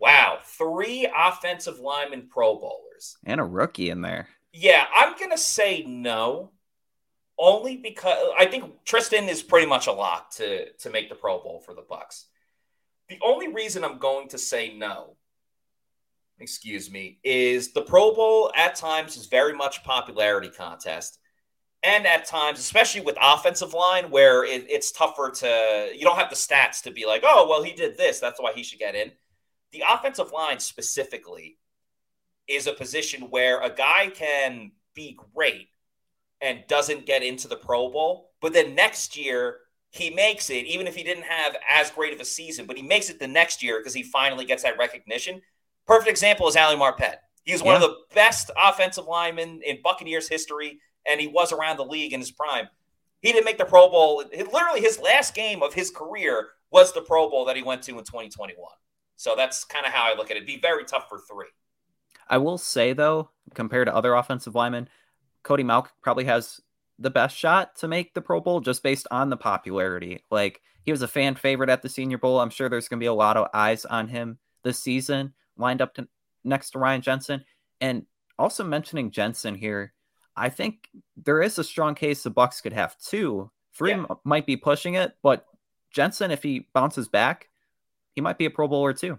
Speaker 1: Wow. Three offensive linemen Pro Bowlers.
Speaker 2: And a rookie in there.
Speaker 1: Yeah, I'm going to say no, only because I think Tristan is pretty much a lock to, to make the Pro Bowl for the Bucs. The only reason I'm going to say no excuse me, is the Pro Bowl at times is very much popularity contest. And at times, especially with offensive line, where it, it's tougher to, you don't have the stats to be like, oh, well, he did this. That's why he should get in. The offensive line specifically is a position where a guy can be great and doesn't get into the Pro Bowl, but then next year he makes it, even if he didn't have as great of a season, but he makes it the next year because he finally gets that recognition. Perfect example is Ali Marpet. He was one of the best offensive linemen in Buccaneers history, and he was around the league in his prime. He didn't make the Pro Bowl. Literally, his last game of his career was the Pro Bowl that he went to in 2021. So that's kind of how I look at it. It'd be very tough for three.
Speaker 2: I will say, though, compared to other offensive linemen, Cody Mauch probably has the best shot to make the Pro Bowl just based on the popularity. Like, he was a fan favorite at the Senior Bowl. I'm sure there's going to be a lot of eyes on him this season lined up to, next to Ryan Jensen. And also mentioning Jensen here, I think there is a strong case the Bucs could have two. Three yeah. might be pushing it, but Jensen, if he bounces back, he might be a Pro Bowler too.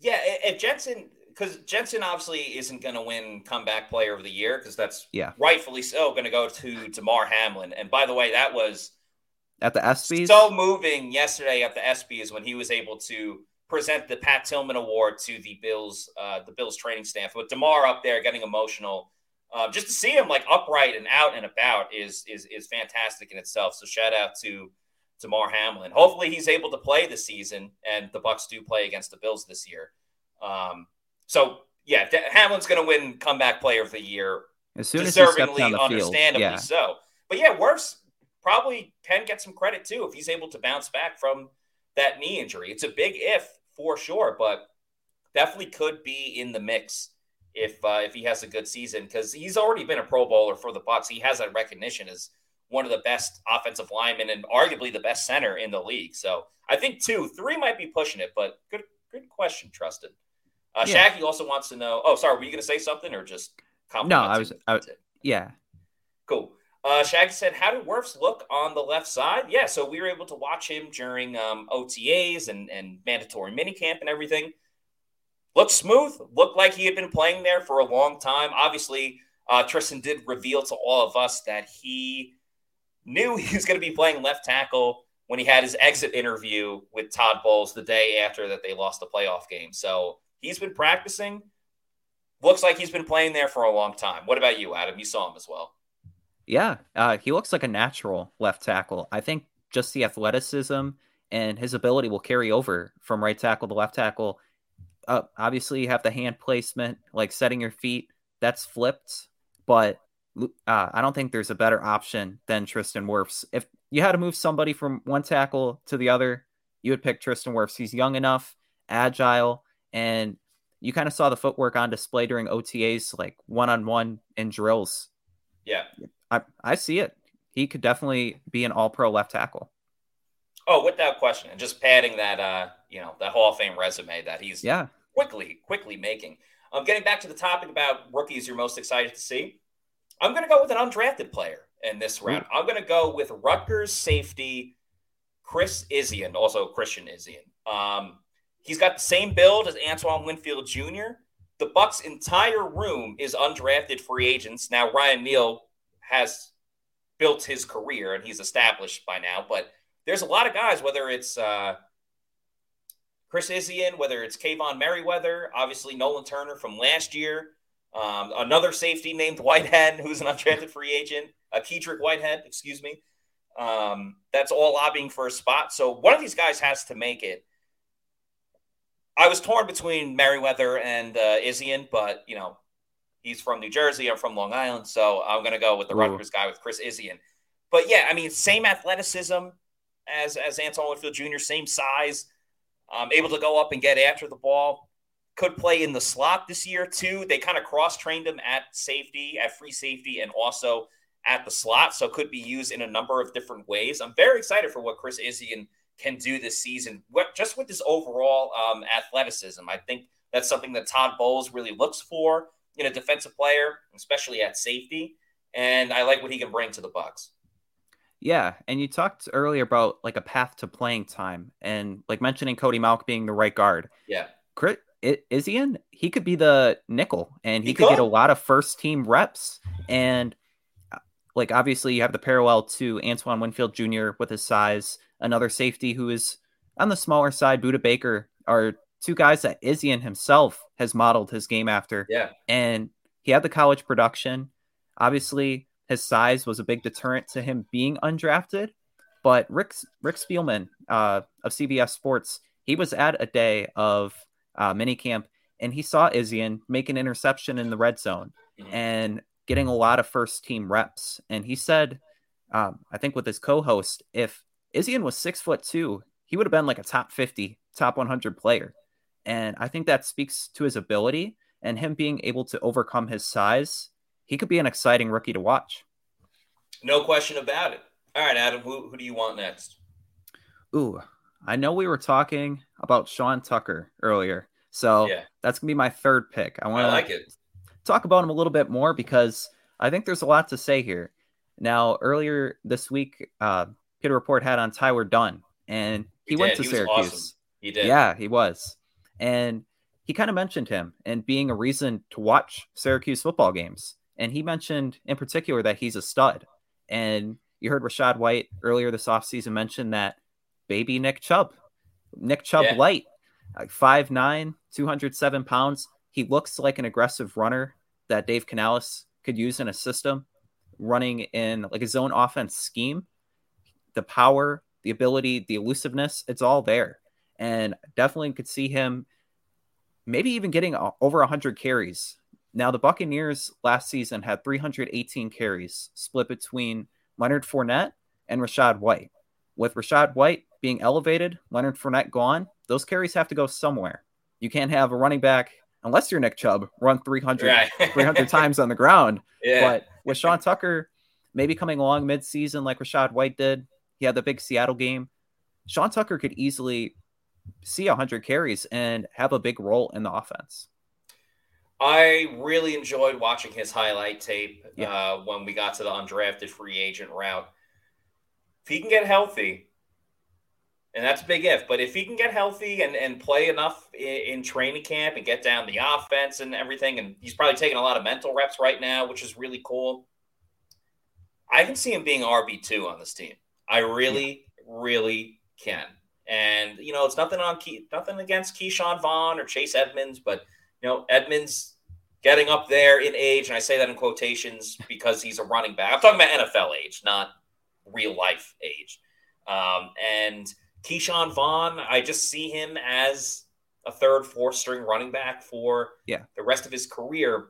Speaker 1: Yeah, if Jensen because Jensen obviously isn't going to win comeback player of the year because that's
Speaker 2: yeah
Speaker 1: rightfully so going to go to Damar Hamlin. And by the way, that was
Speaker 2: at the ESPYS
Speaker 1: so moving yesterday at the ESPYS when he was able to present the Pat Tillman Award to the Bills, uh, the Bills training staff with Damar up there getting emotional. Uh, just to see him like upright and out and about is is is fantastic in itself. So shout out to Damar Hamlin. Hopefully he's able to play this season, and the Bucs do play against the Bills this year. Um, so yeah, Hamlin's going to win comeback player of the year.
Speaker 2: As soon as deservingly, on the
Speaker 1: understandably
Speaker 2: field. Yeah.
Speaker 1: so. But yeah, worse probably can get some credit too if he's able to bounce back from that knee injury. It's a big if for sure, but definitely could be in the mix if uh, if he has a good season because he's already been a Pro Bowler for the Bucs. He has that recognition as one of the best offensive linemen and arguably the best center in the league. So I think two, three might be pushing it, but good good question, Trustin. Uh, yeah. Shaggy also wants to know. Oh, sorry, were you going to say something or just comment?
Speaker 2: no? I was. I, yeah.
Speaker 1: Cool. Uh, Shaggy said, "How did Wirfs look on the left side?" Yeah, so we were able to watch him during um, OTAs and and mandatory minicamp and everything. Looked smooth. Looked like he had been playing there for a long time. Obviously, uh, Tristan did reveal to all of us that he knew he was going to be playing left tackle when he had his exit interview with Todd Bowles the day after that they lost the playoff game. So he's been practicing. Looks like he's been playing there for a long time. What about you, Adam? You saw him as well.
Speaker 2: Yeah, uh, he looks like a natural left tackle. I think just the athleticism and his ability will carry over from right tackle to left tackle. Uh, obviously, you have the hand placement, like setting your feet. That's flipped, but uh, I don't think there's a better option than Tristan Wirfs. If you had to move somebody from one tackle to the other, you would pick Tristan Wirfs. He's young enough, agile, and you kind of saw the footwork on display during OTAs, like one on one in drills.
Speaker 1: Yeah.
Speaker 2: I, I see it. He could definitely be an all pro left tackle.
Speaker 1: Oh, without question. And just padding that uh, you know, that Hall of Fame resume that he's
Speaker 2: yeah
Speaker 1: quickly, quickly making. Um, getting back to the topic about rookies you're most excited to see. I'm gonna go with an undrafted player in this round. Ooh. I'm gonna go with Rutgers safety Chris Izien, also Christian Izien. Um, he's got the same build as Antoine Winfield Jr. The Bucs' entire room is undrafted free agents. Now Ryan Neal has built his career and he's established by now. But there's a lot of guys, whether it's uh, Chris Izien, whether it's Kaevon Merriweather, obviously Nolan Turner from last year, um, another safety named Whitehead, who's an undrafted free agent, uh, Kedrick Whitehead, excuse me. Um, that's all lobbying for a spot. So one of these guys has to make it. I was torn between Merriweather and uh, Izien, but you know He's from New Jersey. I'm from Long Island, so I'm going to go with the Ooh. Rutgers guy with Chris Izien. But yeah, I mean, same athleticism as as Antoine Winfield Jr., same size, um, able to go up and get after the ball. Could play in the slot this year too. They kind of cross trained him at safety, at free safety, and also at the slot, so could be used in a number of different ways. I'm very excited for what Chris Izien can do this season, what, just with his overall um, athleticism. I think that's something that Todd Bowles really looks for in a defensive player, especially at safety. And I like what he can bring to the Bucs.
Speaker 2: Yeah, and you talked earlier about like a path to playing time, and like mentioning Cody Mauch being the right guard.
Speaker 1: Yeah,
Speaker 2: Crit is he could be the nickel, and he, he could, could get a lot of first team reps. And uh, like obviously, you have the parallel to Antoine Winfield Jr. with his size. Another safety who is on the smaller side, Budda Baker, are two guys that Izien himself has modeled his game after.
Speaker 1: Yeah.
Speaker 2: And he had the college production. Obviously, his size was a big deterrent to him being undrafted. But Rick Rick Spielman uh, of CBS Sports, he was at a day of uh, minicamp and he saw Izien make an interception in the red zone mm-hmm. and getting a lot of first team reps. And he said, um, I think with his co-host, if Izien was six foot two, he would have been like a top 50, top 100 player. And I think that speaks to his ability and him being able to overcome his size. He could be an exciting rookie to watch.
Speaker 1: No question about it. All right, Adam, who, who do you want next?
Speaker 2: Ooh, I know we were talking about Sean Tucker earlier. So yeah. that's going to be my third pick. I want to
Speaker 1: like it.
Speaker 2: talk about him a little bit more because I think there's a lot to say here. Now, earlier this week, uh, Pewter Report had on Tyler Dunne, and he, he went to he Syracuse.
Speaker 1: Awesome. He did.
Speaker 2: Yeah, he was and he kind of mentioned him and being a reason to watch Syracuse football games. And he mentioned in particular that he's a stud. And you heard Rachaad White earlier this offseason mention that baby Nick Chubb, Nick Chubb yeah. light, like 5'9, 207 pounds. He looks like an aggressive runner that Dave Canales could use in a system running in like a zone offense scheme. The power, the ability, the elusiveness, it's all there. And definitely could see him maybe even getting over 100 carries. Now, the Buccaneers last season had 318 carries split between Leonard Fournette and Rachaad White. With Rachaad White being elevated, Leonard Fournette gone, those carries have to go somewhere. You can't have a running back, unless you're Nick Chubb, run 300, right. 300 times on the ground. Yeah. But with Sean Tucker maybe coming along mid-season like Rachaad White did, he had the big Seattle game. Sean Tucker could easily see 100 carries and have a big role in the offense.
Speaker 1: I really enjoyed watching his highlight tape yeah. uh, when we got to the undrafted free agent route. If he can get healthy, and that's a big if. But if he can get healthy and, and play enough in, in, training camp and get down the offense and everything, and he's probably taking a lot of mental reps right now, which is really cool. I can see him being RB two on this team. I really, really can. And you know, it's nothing on Key, nothing against Ke'Shawn Vaughn or Chase Edmonds, but you know, Edmonds getting up there in age, and I say that in quotations because he's a running back. I'm talking about NFL age, not real life age. Um, and Ke'Shawn Vaughn, I just see him as a third, fourth string running back for
Speaker 2: yeah.
Speaker 1: the rest of his career.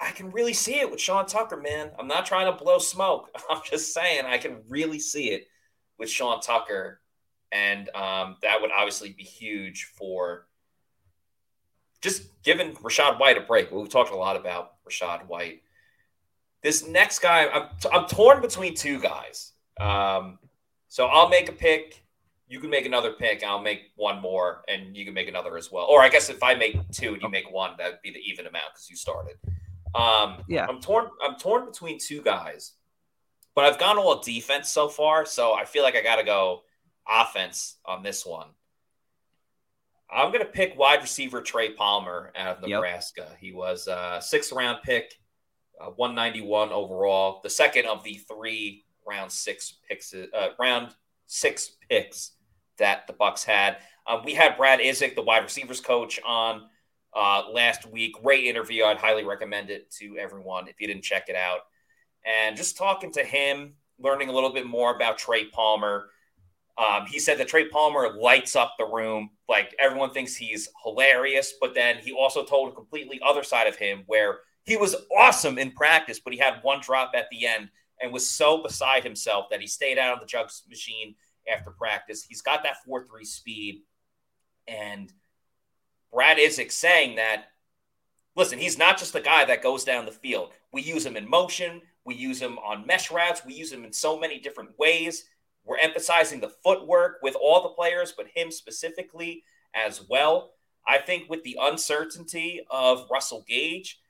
Speaker 1: I can really see it with Sean Tucker, man. I'm not trying to blow smoke. I'm just saying I can really see it with Sean Tucker. And um, that would obviously be huge for just giving Rachaad White a break. We've talked a lot about Rachaad White. This next guy, I'm, I'm torn between two guys. Um, so I'll make a pick you can make another pick. I'll make one more, and you can make another as well. Or I guess if I make two and you make one, that would be the even amount because you started. Um,
Speaker 2: yeah,
Speaker 1: I'm torn. I'm torn between two guys, but I've gone all defense so far, so I feel like I got to go offense on this one. I'm going to pick wide receiver Trey Palmer out of Nebraska. Yep. He was a sixth round pick, uh, 191 overall, the second of the three round six picks, uh, round six picks that the Bucs had. Um, we had Brad Idzik, the wide receivers coach, on uh, last week. Great interview. I'd highly recommend it to everyone if you didn't check it out. And just talking to him, learning a little bit more about Trey Palmer. Um, he said that Trey Palmer lights up the room. Like everyone thinks he's hilarious, but then he also told a completely other side of him where he was awesome in practice, but he had one drop at the end and was so beside himself that he stayed out of the jugs machine after practice. He's got that 4 3 speed. And Brad Idzik saying that, listen, he's not just the guy that goes down the field. We use him in motion, we use him on mesh routes, we use him in so many different ways. We're emphasizing the footwork with all the players, but him specifically as well. I think with the uncertainty of Russell Gage,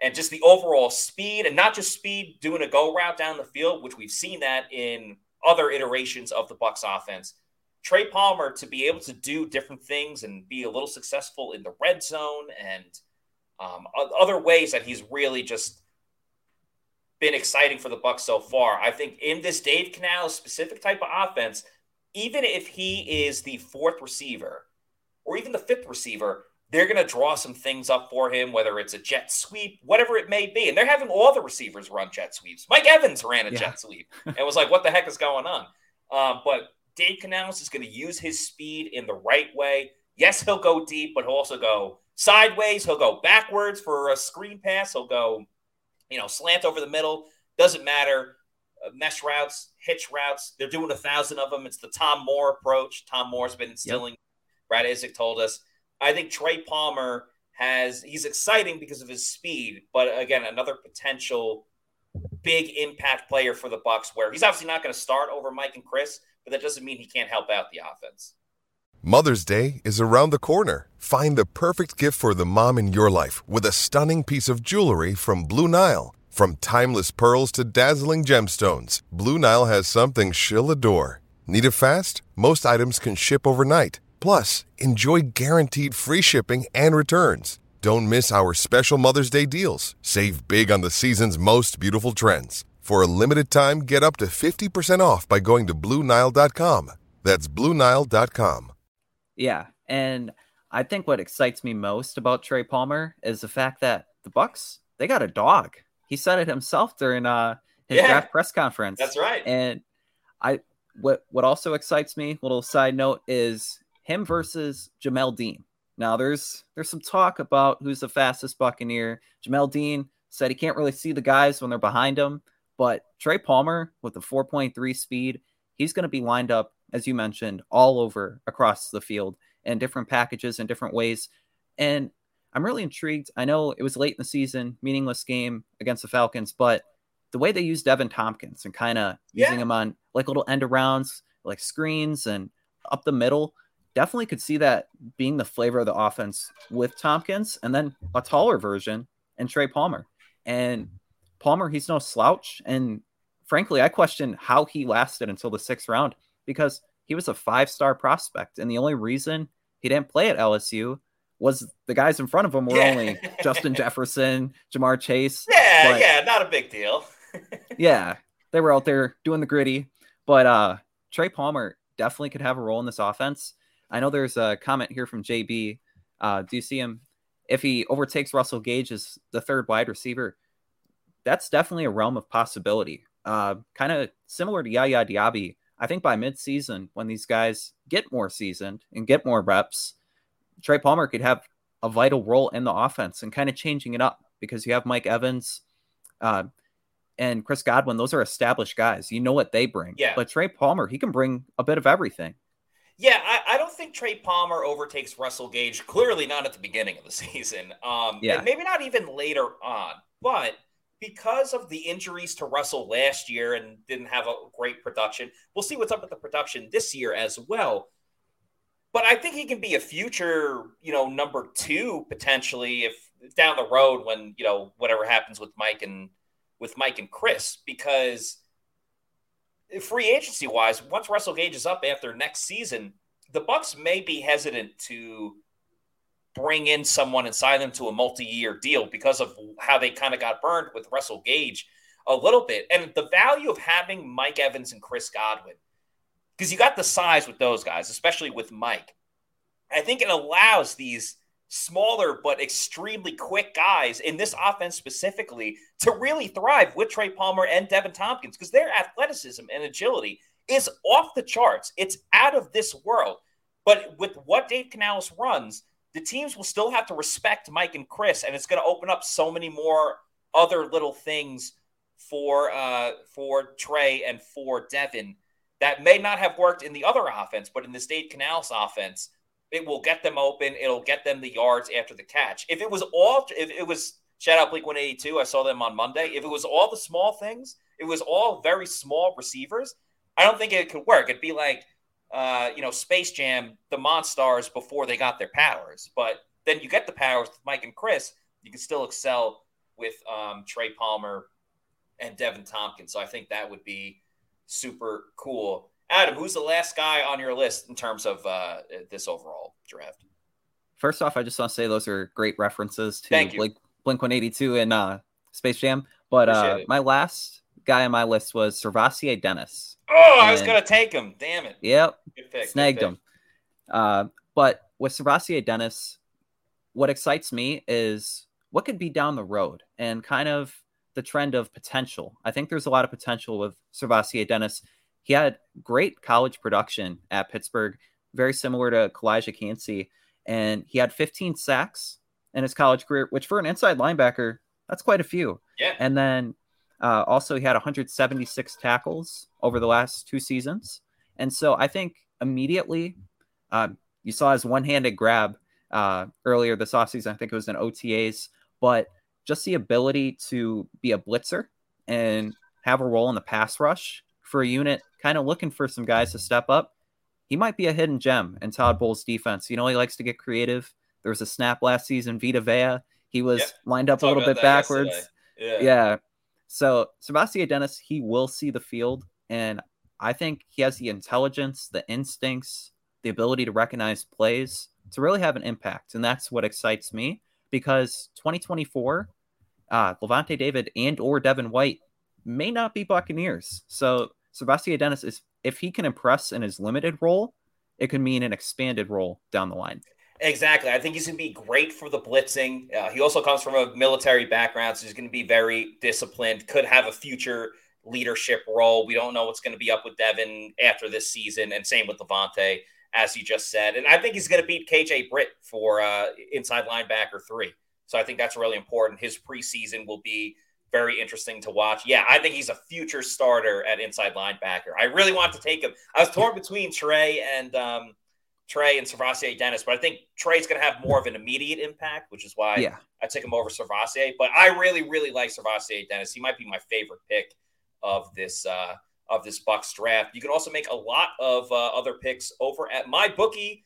Speaker 1: and just the overall speed and not just speed doing a go route down the field, which we've seen that in other iterations of the Bucs offense. Trey Palmer to be able to do different things and be a little successful in the red zone and um, other ways that he's really just been exciting for the Bucs so far. I think in this Dave Canales specific type of offense, even if he is the fourth receiver or even the fifth receiver, they're going to draw some things up for him, whether it's a jet sweep, whatever it may be. And they're having all the receivers run jet sweeps. Mike Evans ran a yeah. jet sweep and was like, what the heck is going on? Um, but Dave Canales is going to use his speed in the right way. Yes, he'll go deep, but he'll also go sideways. He'll go backwards for a screen pass. He'll go, you know, slant over the middle. Doesn't matter. Uh, mesh routes, hitch routes. They're doing a thousand of them. It's the Tom Moore approach. Tom Moore's been instilling. Yep. Brad Idzik told us I think Trey Palmer has he's exciting because of his speed, but again, another potential big impact player for the Bucs where he's obviously not going to start over Mike and Chris, but that doesn't mean he can't help out the offense.
Speaker 9: Mother's Day is around the corner. Find the perfect gift for the mom in your life with a stunning piece of jewelry from Blue Nile. From timeless pearls to dazzling gemstones, Blue Nile has something she'll adore. Need it fast? Most items can ship overnight. Plus, enjoy guaranteed free shipping and returns. Don't miss our special Mother's Day deals. Save big on the season's most beautiful trends. For a limited time, get up to 50% off by going to Bluenile.com. That's Bluenile.com.
Speaker 2: Yeah. And I think what excites me most about Trey Palmer is the fact that the Bucs, they got a dog. He said it himself during uh, his
Speaker 1: Yeah.
Speaker 2: draft press conference.
Speaker 1: That's right.
Speaker 2: And I what what also excites me, little side note, is him versus Jamel Dean. Now there's there's some talk about who's the fastest Buccaneer. Jamel Dean said he can't really see the guys when they're behind him, but Trey Palmer with the 4.3 speed, he's going to be lined up as you mentioned all over across the field in different packages and different ways. And I'm really intrigued. I know it was late in the season, meaningless game against the Falcons, but the way they used Deven Thompkins and kind of using him on like little end arounds, like screens and up the middle, definitely could see that being the flavor of the offense with Thompkins and then a taller version and Trey Palmer. And Palmer, he's no slouch. And frankly, I question how he lasted until the sixth round because he was a five star prospect. And the only reason he didn't play at LSU was the guys in front of him were
Speaker 1: Yeah.
Speaker 2: only Justin Jefferson, Ja'Marr Chase.
Speaker 1: Yeah,
Speaker 2: But-
Speaker 1: yeah, not a big deal.
Speaker 2: yeah, they were out there doing the gritty. But uh Trey Palmer definitely could have a role in this offense. I know there's a comment here from JB. Uh, do you see him if he overtakes Russell Gage as the third wide receiver? That's definitely a realm of possibility. Uh, kind of similar to Yaya Diaby. I think by midseason, when these guys get more seasoned and get more reps, Trey Palmer could have a vital role in the offense and kind of changing it up because you have Mike Evans, uh, and Chris Godwin, those are established guys. You know what they bring.
Speaker 1: Yeah.
Speaker 2: But Trey Palmer, he can bring a bit of everything.
Speaker 1: Yeah, I, I don't think Trey Palmer overtakes Russell Gage. Clearly not at the beginning of the season. Um,
Speaker 2: Yeah.
Speaker 1: maybe not even later on. But because of the injuries to Russell last year and didn't have a great production, we'll see what's up with the production this year as well. But I think he can be a future, you know, number two potentially if down the road when you know whatever happens with Mike and with Mike and Chris because free agency wise, once Russell Gage is up after next season, the Bucs may be hesitant to bring in someone and sign them to a multi-year deal because of how they kind of got burned with Russell Gage a little bit. And the value of having Mike Evans and Chris Godwin, because you got the size with those guys, especially with Mike. I think it allows these smaller but extremely quick guys in this offense specifically to really thrive with Trey Palmer and Deven Thompkins because their athleticism and agility is off the charts. It's out of this world. But with what Dave Canales runs, the teams will still have to respect Mike and Chris, and it's going to open up so many more other little things for uh, for Trey and for Devin that may not have worked in the other offense, but in this Dave Canales offense, it will get them open. It'll get them the yards after the catch. If it was all, if it was shout out Blink 182, I saw them on Monday. If it was all the small things, it was all very small receivers. I don't think it could work. It'd be like, uh, you know, Space Jam, the Monstars before they got their powers. But then you get the powers with Mike and Chris. You can still excel with um, Trey Palmer and Deven Thompkins. So I think that would be super cool. Adam, who's the last guy on your list in terms of uh, this overall draft?
Speaker 2: First off, I just want to say those are great references to. Blink Blink 182 and uh, Space Jam. But uh, my last guy on my list was SirVocea Dennis.
Speaker 1: Oh, I was going to take him. Damn it.
Speaker 2: Yep,
Speaker 1: Good pick.
Speaker 2: snagged him. Uh, but with SirVocea Dennis, what excites me is what could be down the road and kind of the trend of potential. I think there's a lot of potential with SirVocea Dennis. He had great college production at Pittsburgh, very similar to Calijah Kancey, and he had 15 sacks in his college career, which for an inside linebacker, that's quite a few.
Speaker 1: Yeah.
Speaker 2: And then uh, also, he had 176 tackles over the last two seasons. And so I think immediately uh, you saw his one handed grab uh, earlier this offseason. I think it was in OTAs, but just the ability to be a blitzer and have a role in the pass rush for a unit kind of looking for some guys to step up. He might be a hidden gem in Todd Bowles' defense. You know, he likes to get creative. There was a snap last season, Vita Vea. He was
Speaker 1: Yep.
Speaker 2: lined up a little bit backwards.
Speaker 1: yesterday.
Speaker 2: Yeah. So SirVocea Dennis, he will see the field, and I think he has the intelligence, the instincts the ability to recognize plays to really have an impact. And that's what excites me because 2024, uh, Lavonte David and or Devin White may not be Buccaneers. So SirVocea Dennis is if he can impress in his limited role, it could mean an expanded role down the line.
Speaker 1: Exactly. I think he's going to be great for the blitzing. Uh, he also comes from a military background, so he's going to be very disciplined, could have a future leadership role. We don't know what's going to be up with Devin after this season, and same with Lavonte, as you just said. And I think he's going to beat KJ Britt for uh, inside linebacker three. So I think that's really important. His preseason will be very interesting to watch. Yeah, I think he's a future starter at inside linebacker. I really want to take him. I was torn between Trey and um, Trey and SirVocea Dennis, but I think Trey's going to have more of an immediate impact, which is why
Speaker 2: yeah.
Speaker 1: I took him over SirVocea. But I really, really like SirVocea Dennis. He might be my favorite pick of this uh, of this Bucs draft. You can also make a lot of uh, other picks over at mybookie.ag.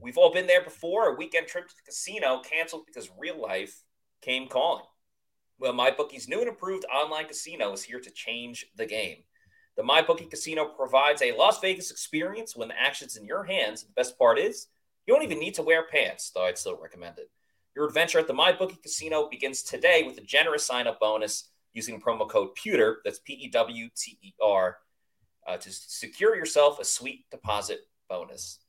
Speaker 1: We've all been there before. A weekend trip to the casino canceled because real life came calling. Well, MyBookie's new and improved online casino is here to change the game. The MyBookie Casino provides a Las Vegas experience when the action's in your hands. The best part is, you don't even need to wear pants, though I'd still recommend it. Your adventure at the MyBookie Casino begins today with a generous sign up bonus using promo code PEWTER, that's P E W T E R, uh, to secure yourself a sweet deposit bonus.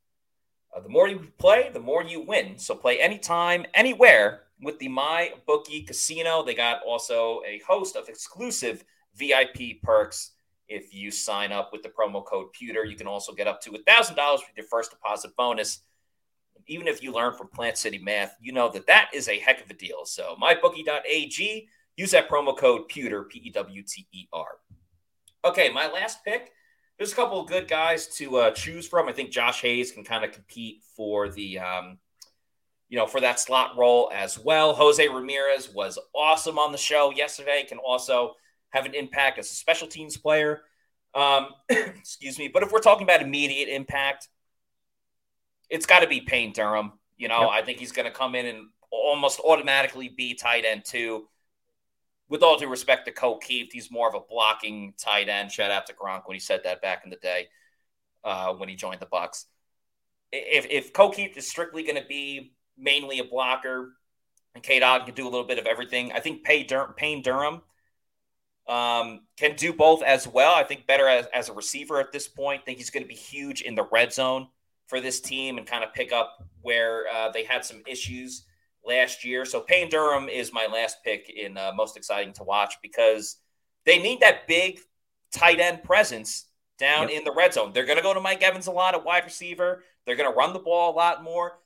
Speaker 1: Uh, the more you play, the more you win. So play anytime, anywhere with the My Bookie Casino. They got also a host of exclusive VIP perks. If you sign up with the promo code Pewter, you can also get up to $1,000 with your first deposit bonus. Even if you learn from Plant City Math, you know that that is a heck of a deal. So, mybookie.ag, use that promo code Pewter, P E W T E R. Okay, my last pick there's a couple of good guys to uh, choose from. I think Josh Hayes can kind of compete for the, um, you know, for that slot role as well. Jose Ramirez was awesome on the show yesterday. Can also have an impact as a special teams player. Um, excuse me. But if we're talking about immediate impact, it's got to be Payne Durham. You know, yep. I think he's going to come in and almost automatically be tight end too with all due respect to Ko Kieft, he's more of a blocking tight end. Shout out to Gronk when he said that back in the day uh, when he joined the Bucs. If if Ko Kieft is strictly going to be mainly a blocker, and Cade Otton can do a little bit of everything, I think Pay Dur- Payne Durham um, can do both as well. I think better as, as a receiver at this point. I think he's going to be huge in the red zone for this team and kind of pick up where uh, they had some issues last year. So Payne Durham is my last pick in uh, most exciting to watch because they need that big tight end presence down yep. in the red zone. They're going to go to Mike Evans a lot at wide receiver. They're going to run the ball a lot more.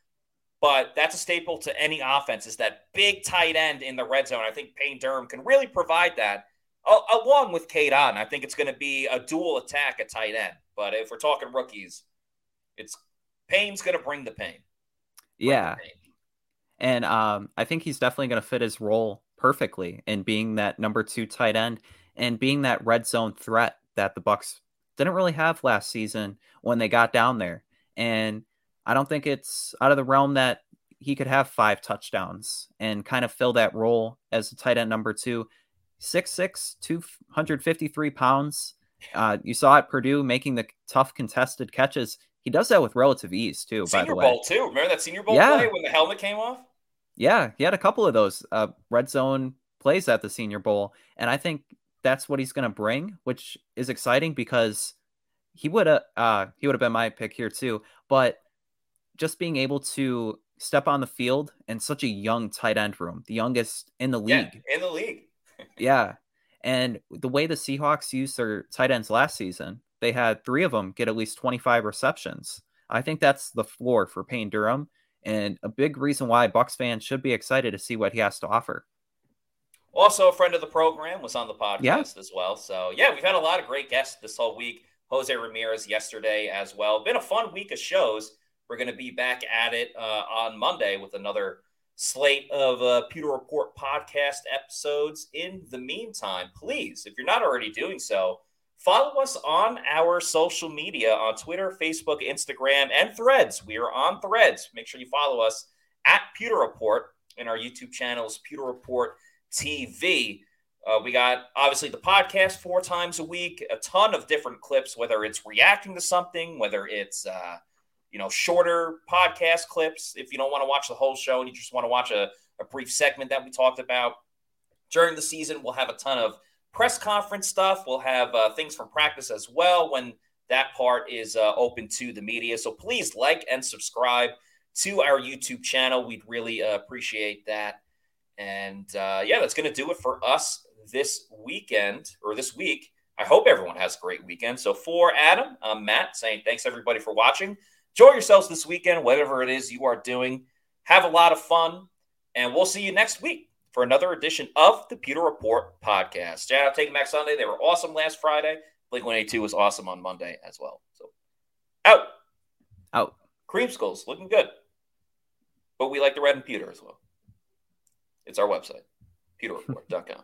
Speaker 1: But that's a staple to any offense is that big tight end in the red zone. I think Payne Durham can really provide that along with Cade Otton. I think it's going to be a dual attack at tight end. But if we're talking rookies, it's Payne's going to bring the pain.
Speaker 2: Bring yeah. The pain. And um, I think he's definitely going to fit his role perfectly in being that number two tight end and being that red zone threat that the Bucs didn't really have last season when they got down there. And I don't think it's out of the realm that he could have five touchdowns and kind of fill that role as a tight end number two. 6'6, 253 pounds. Uh, you saw at Purdue making the tough contested catches. He does that with relative ease too.
Speaker 1: Senior
Speaker 2: by the
Speaker 1: way.
Speaker 2: Bowl
Speaker 1: too. Remember that Senior Bowl yeah. play when the helmet came off?
Speaker 2: Yeah, he had a couple of those uh, red zone plays at the Senior Bowl, and I think that's what he's going to bring, which is exciting because he would have uh, he would have been my pick here too. But just being able to step on the field in such a young tight end room, the youngest in the league,
Speaker 1: yeah, in the league,
Speaker 2: yeah, and the way the Seahawks used their tight ends last season, they had three of them get at least twenty five receptions. I think that's the floor for Payne Durham and a big reason why Bucs fans should be excited to see what he has to offer.
Speaker 1: Also, a friend of the program was on the podcast yeah. as well. So, yeah, we've had a lot of great guests this whole week. Jose Ramirez yesterday as well. Been a fun week of shows. We're going to be back at it uh, on Monday with another slate of uh, Pewter Report podcast episodes. In the meantime, please, if you're not already doing so, Follow us on our social media on Twitter, Facebook, Instagram, and Threads. We are on Threads. Make sure you follow us at Pewter Report and our YouTube channel is Pewter Report TV. Uh, we got obviously the podcast four times a week, a ton of different clips, whether it's reacting to something, whether it's uh, you know shorter podcast clips. If you don't want to watch the whole show and you just want to watch a, a brief segment that we talked about during the season, we'll have a ton of press conference stuff. We'll have uh, things from practice as well when that part is uh, open to the media. So please like and subscribe to our YouTube channel. We'd really uh, appreciate that. And uh, yeah, that's going to do it for us this weekend or this week. I hope everyone has a great weekend. So for Adam, I'm Matt saying thanks everybody for watching. Enjoy yourselves this weekend, whatever it is you are doing. Have a lot of fun, and we'll see you next week for another edition of the Pewter Report podcast. Shout out Take Back Sunday. They were awesome last Friday. Blink 182 was awesome on Monday as well. So out.
Speaker 2: Out.
Speaker 1: Creamsicles looking good. But we like the red and pewter as well. It's our website, pewterreport.com.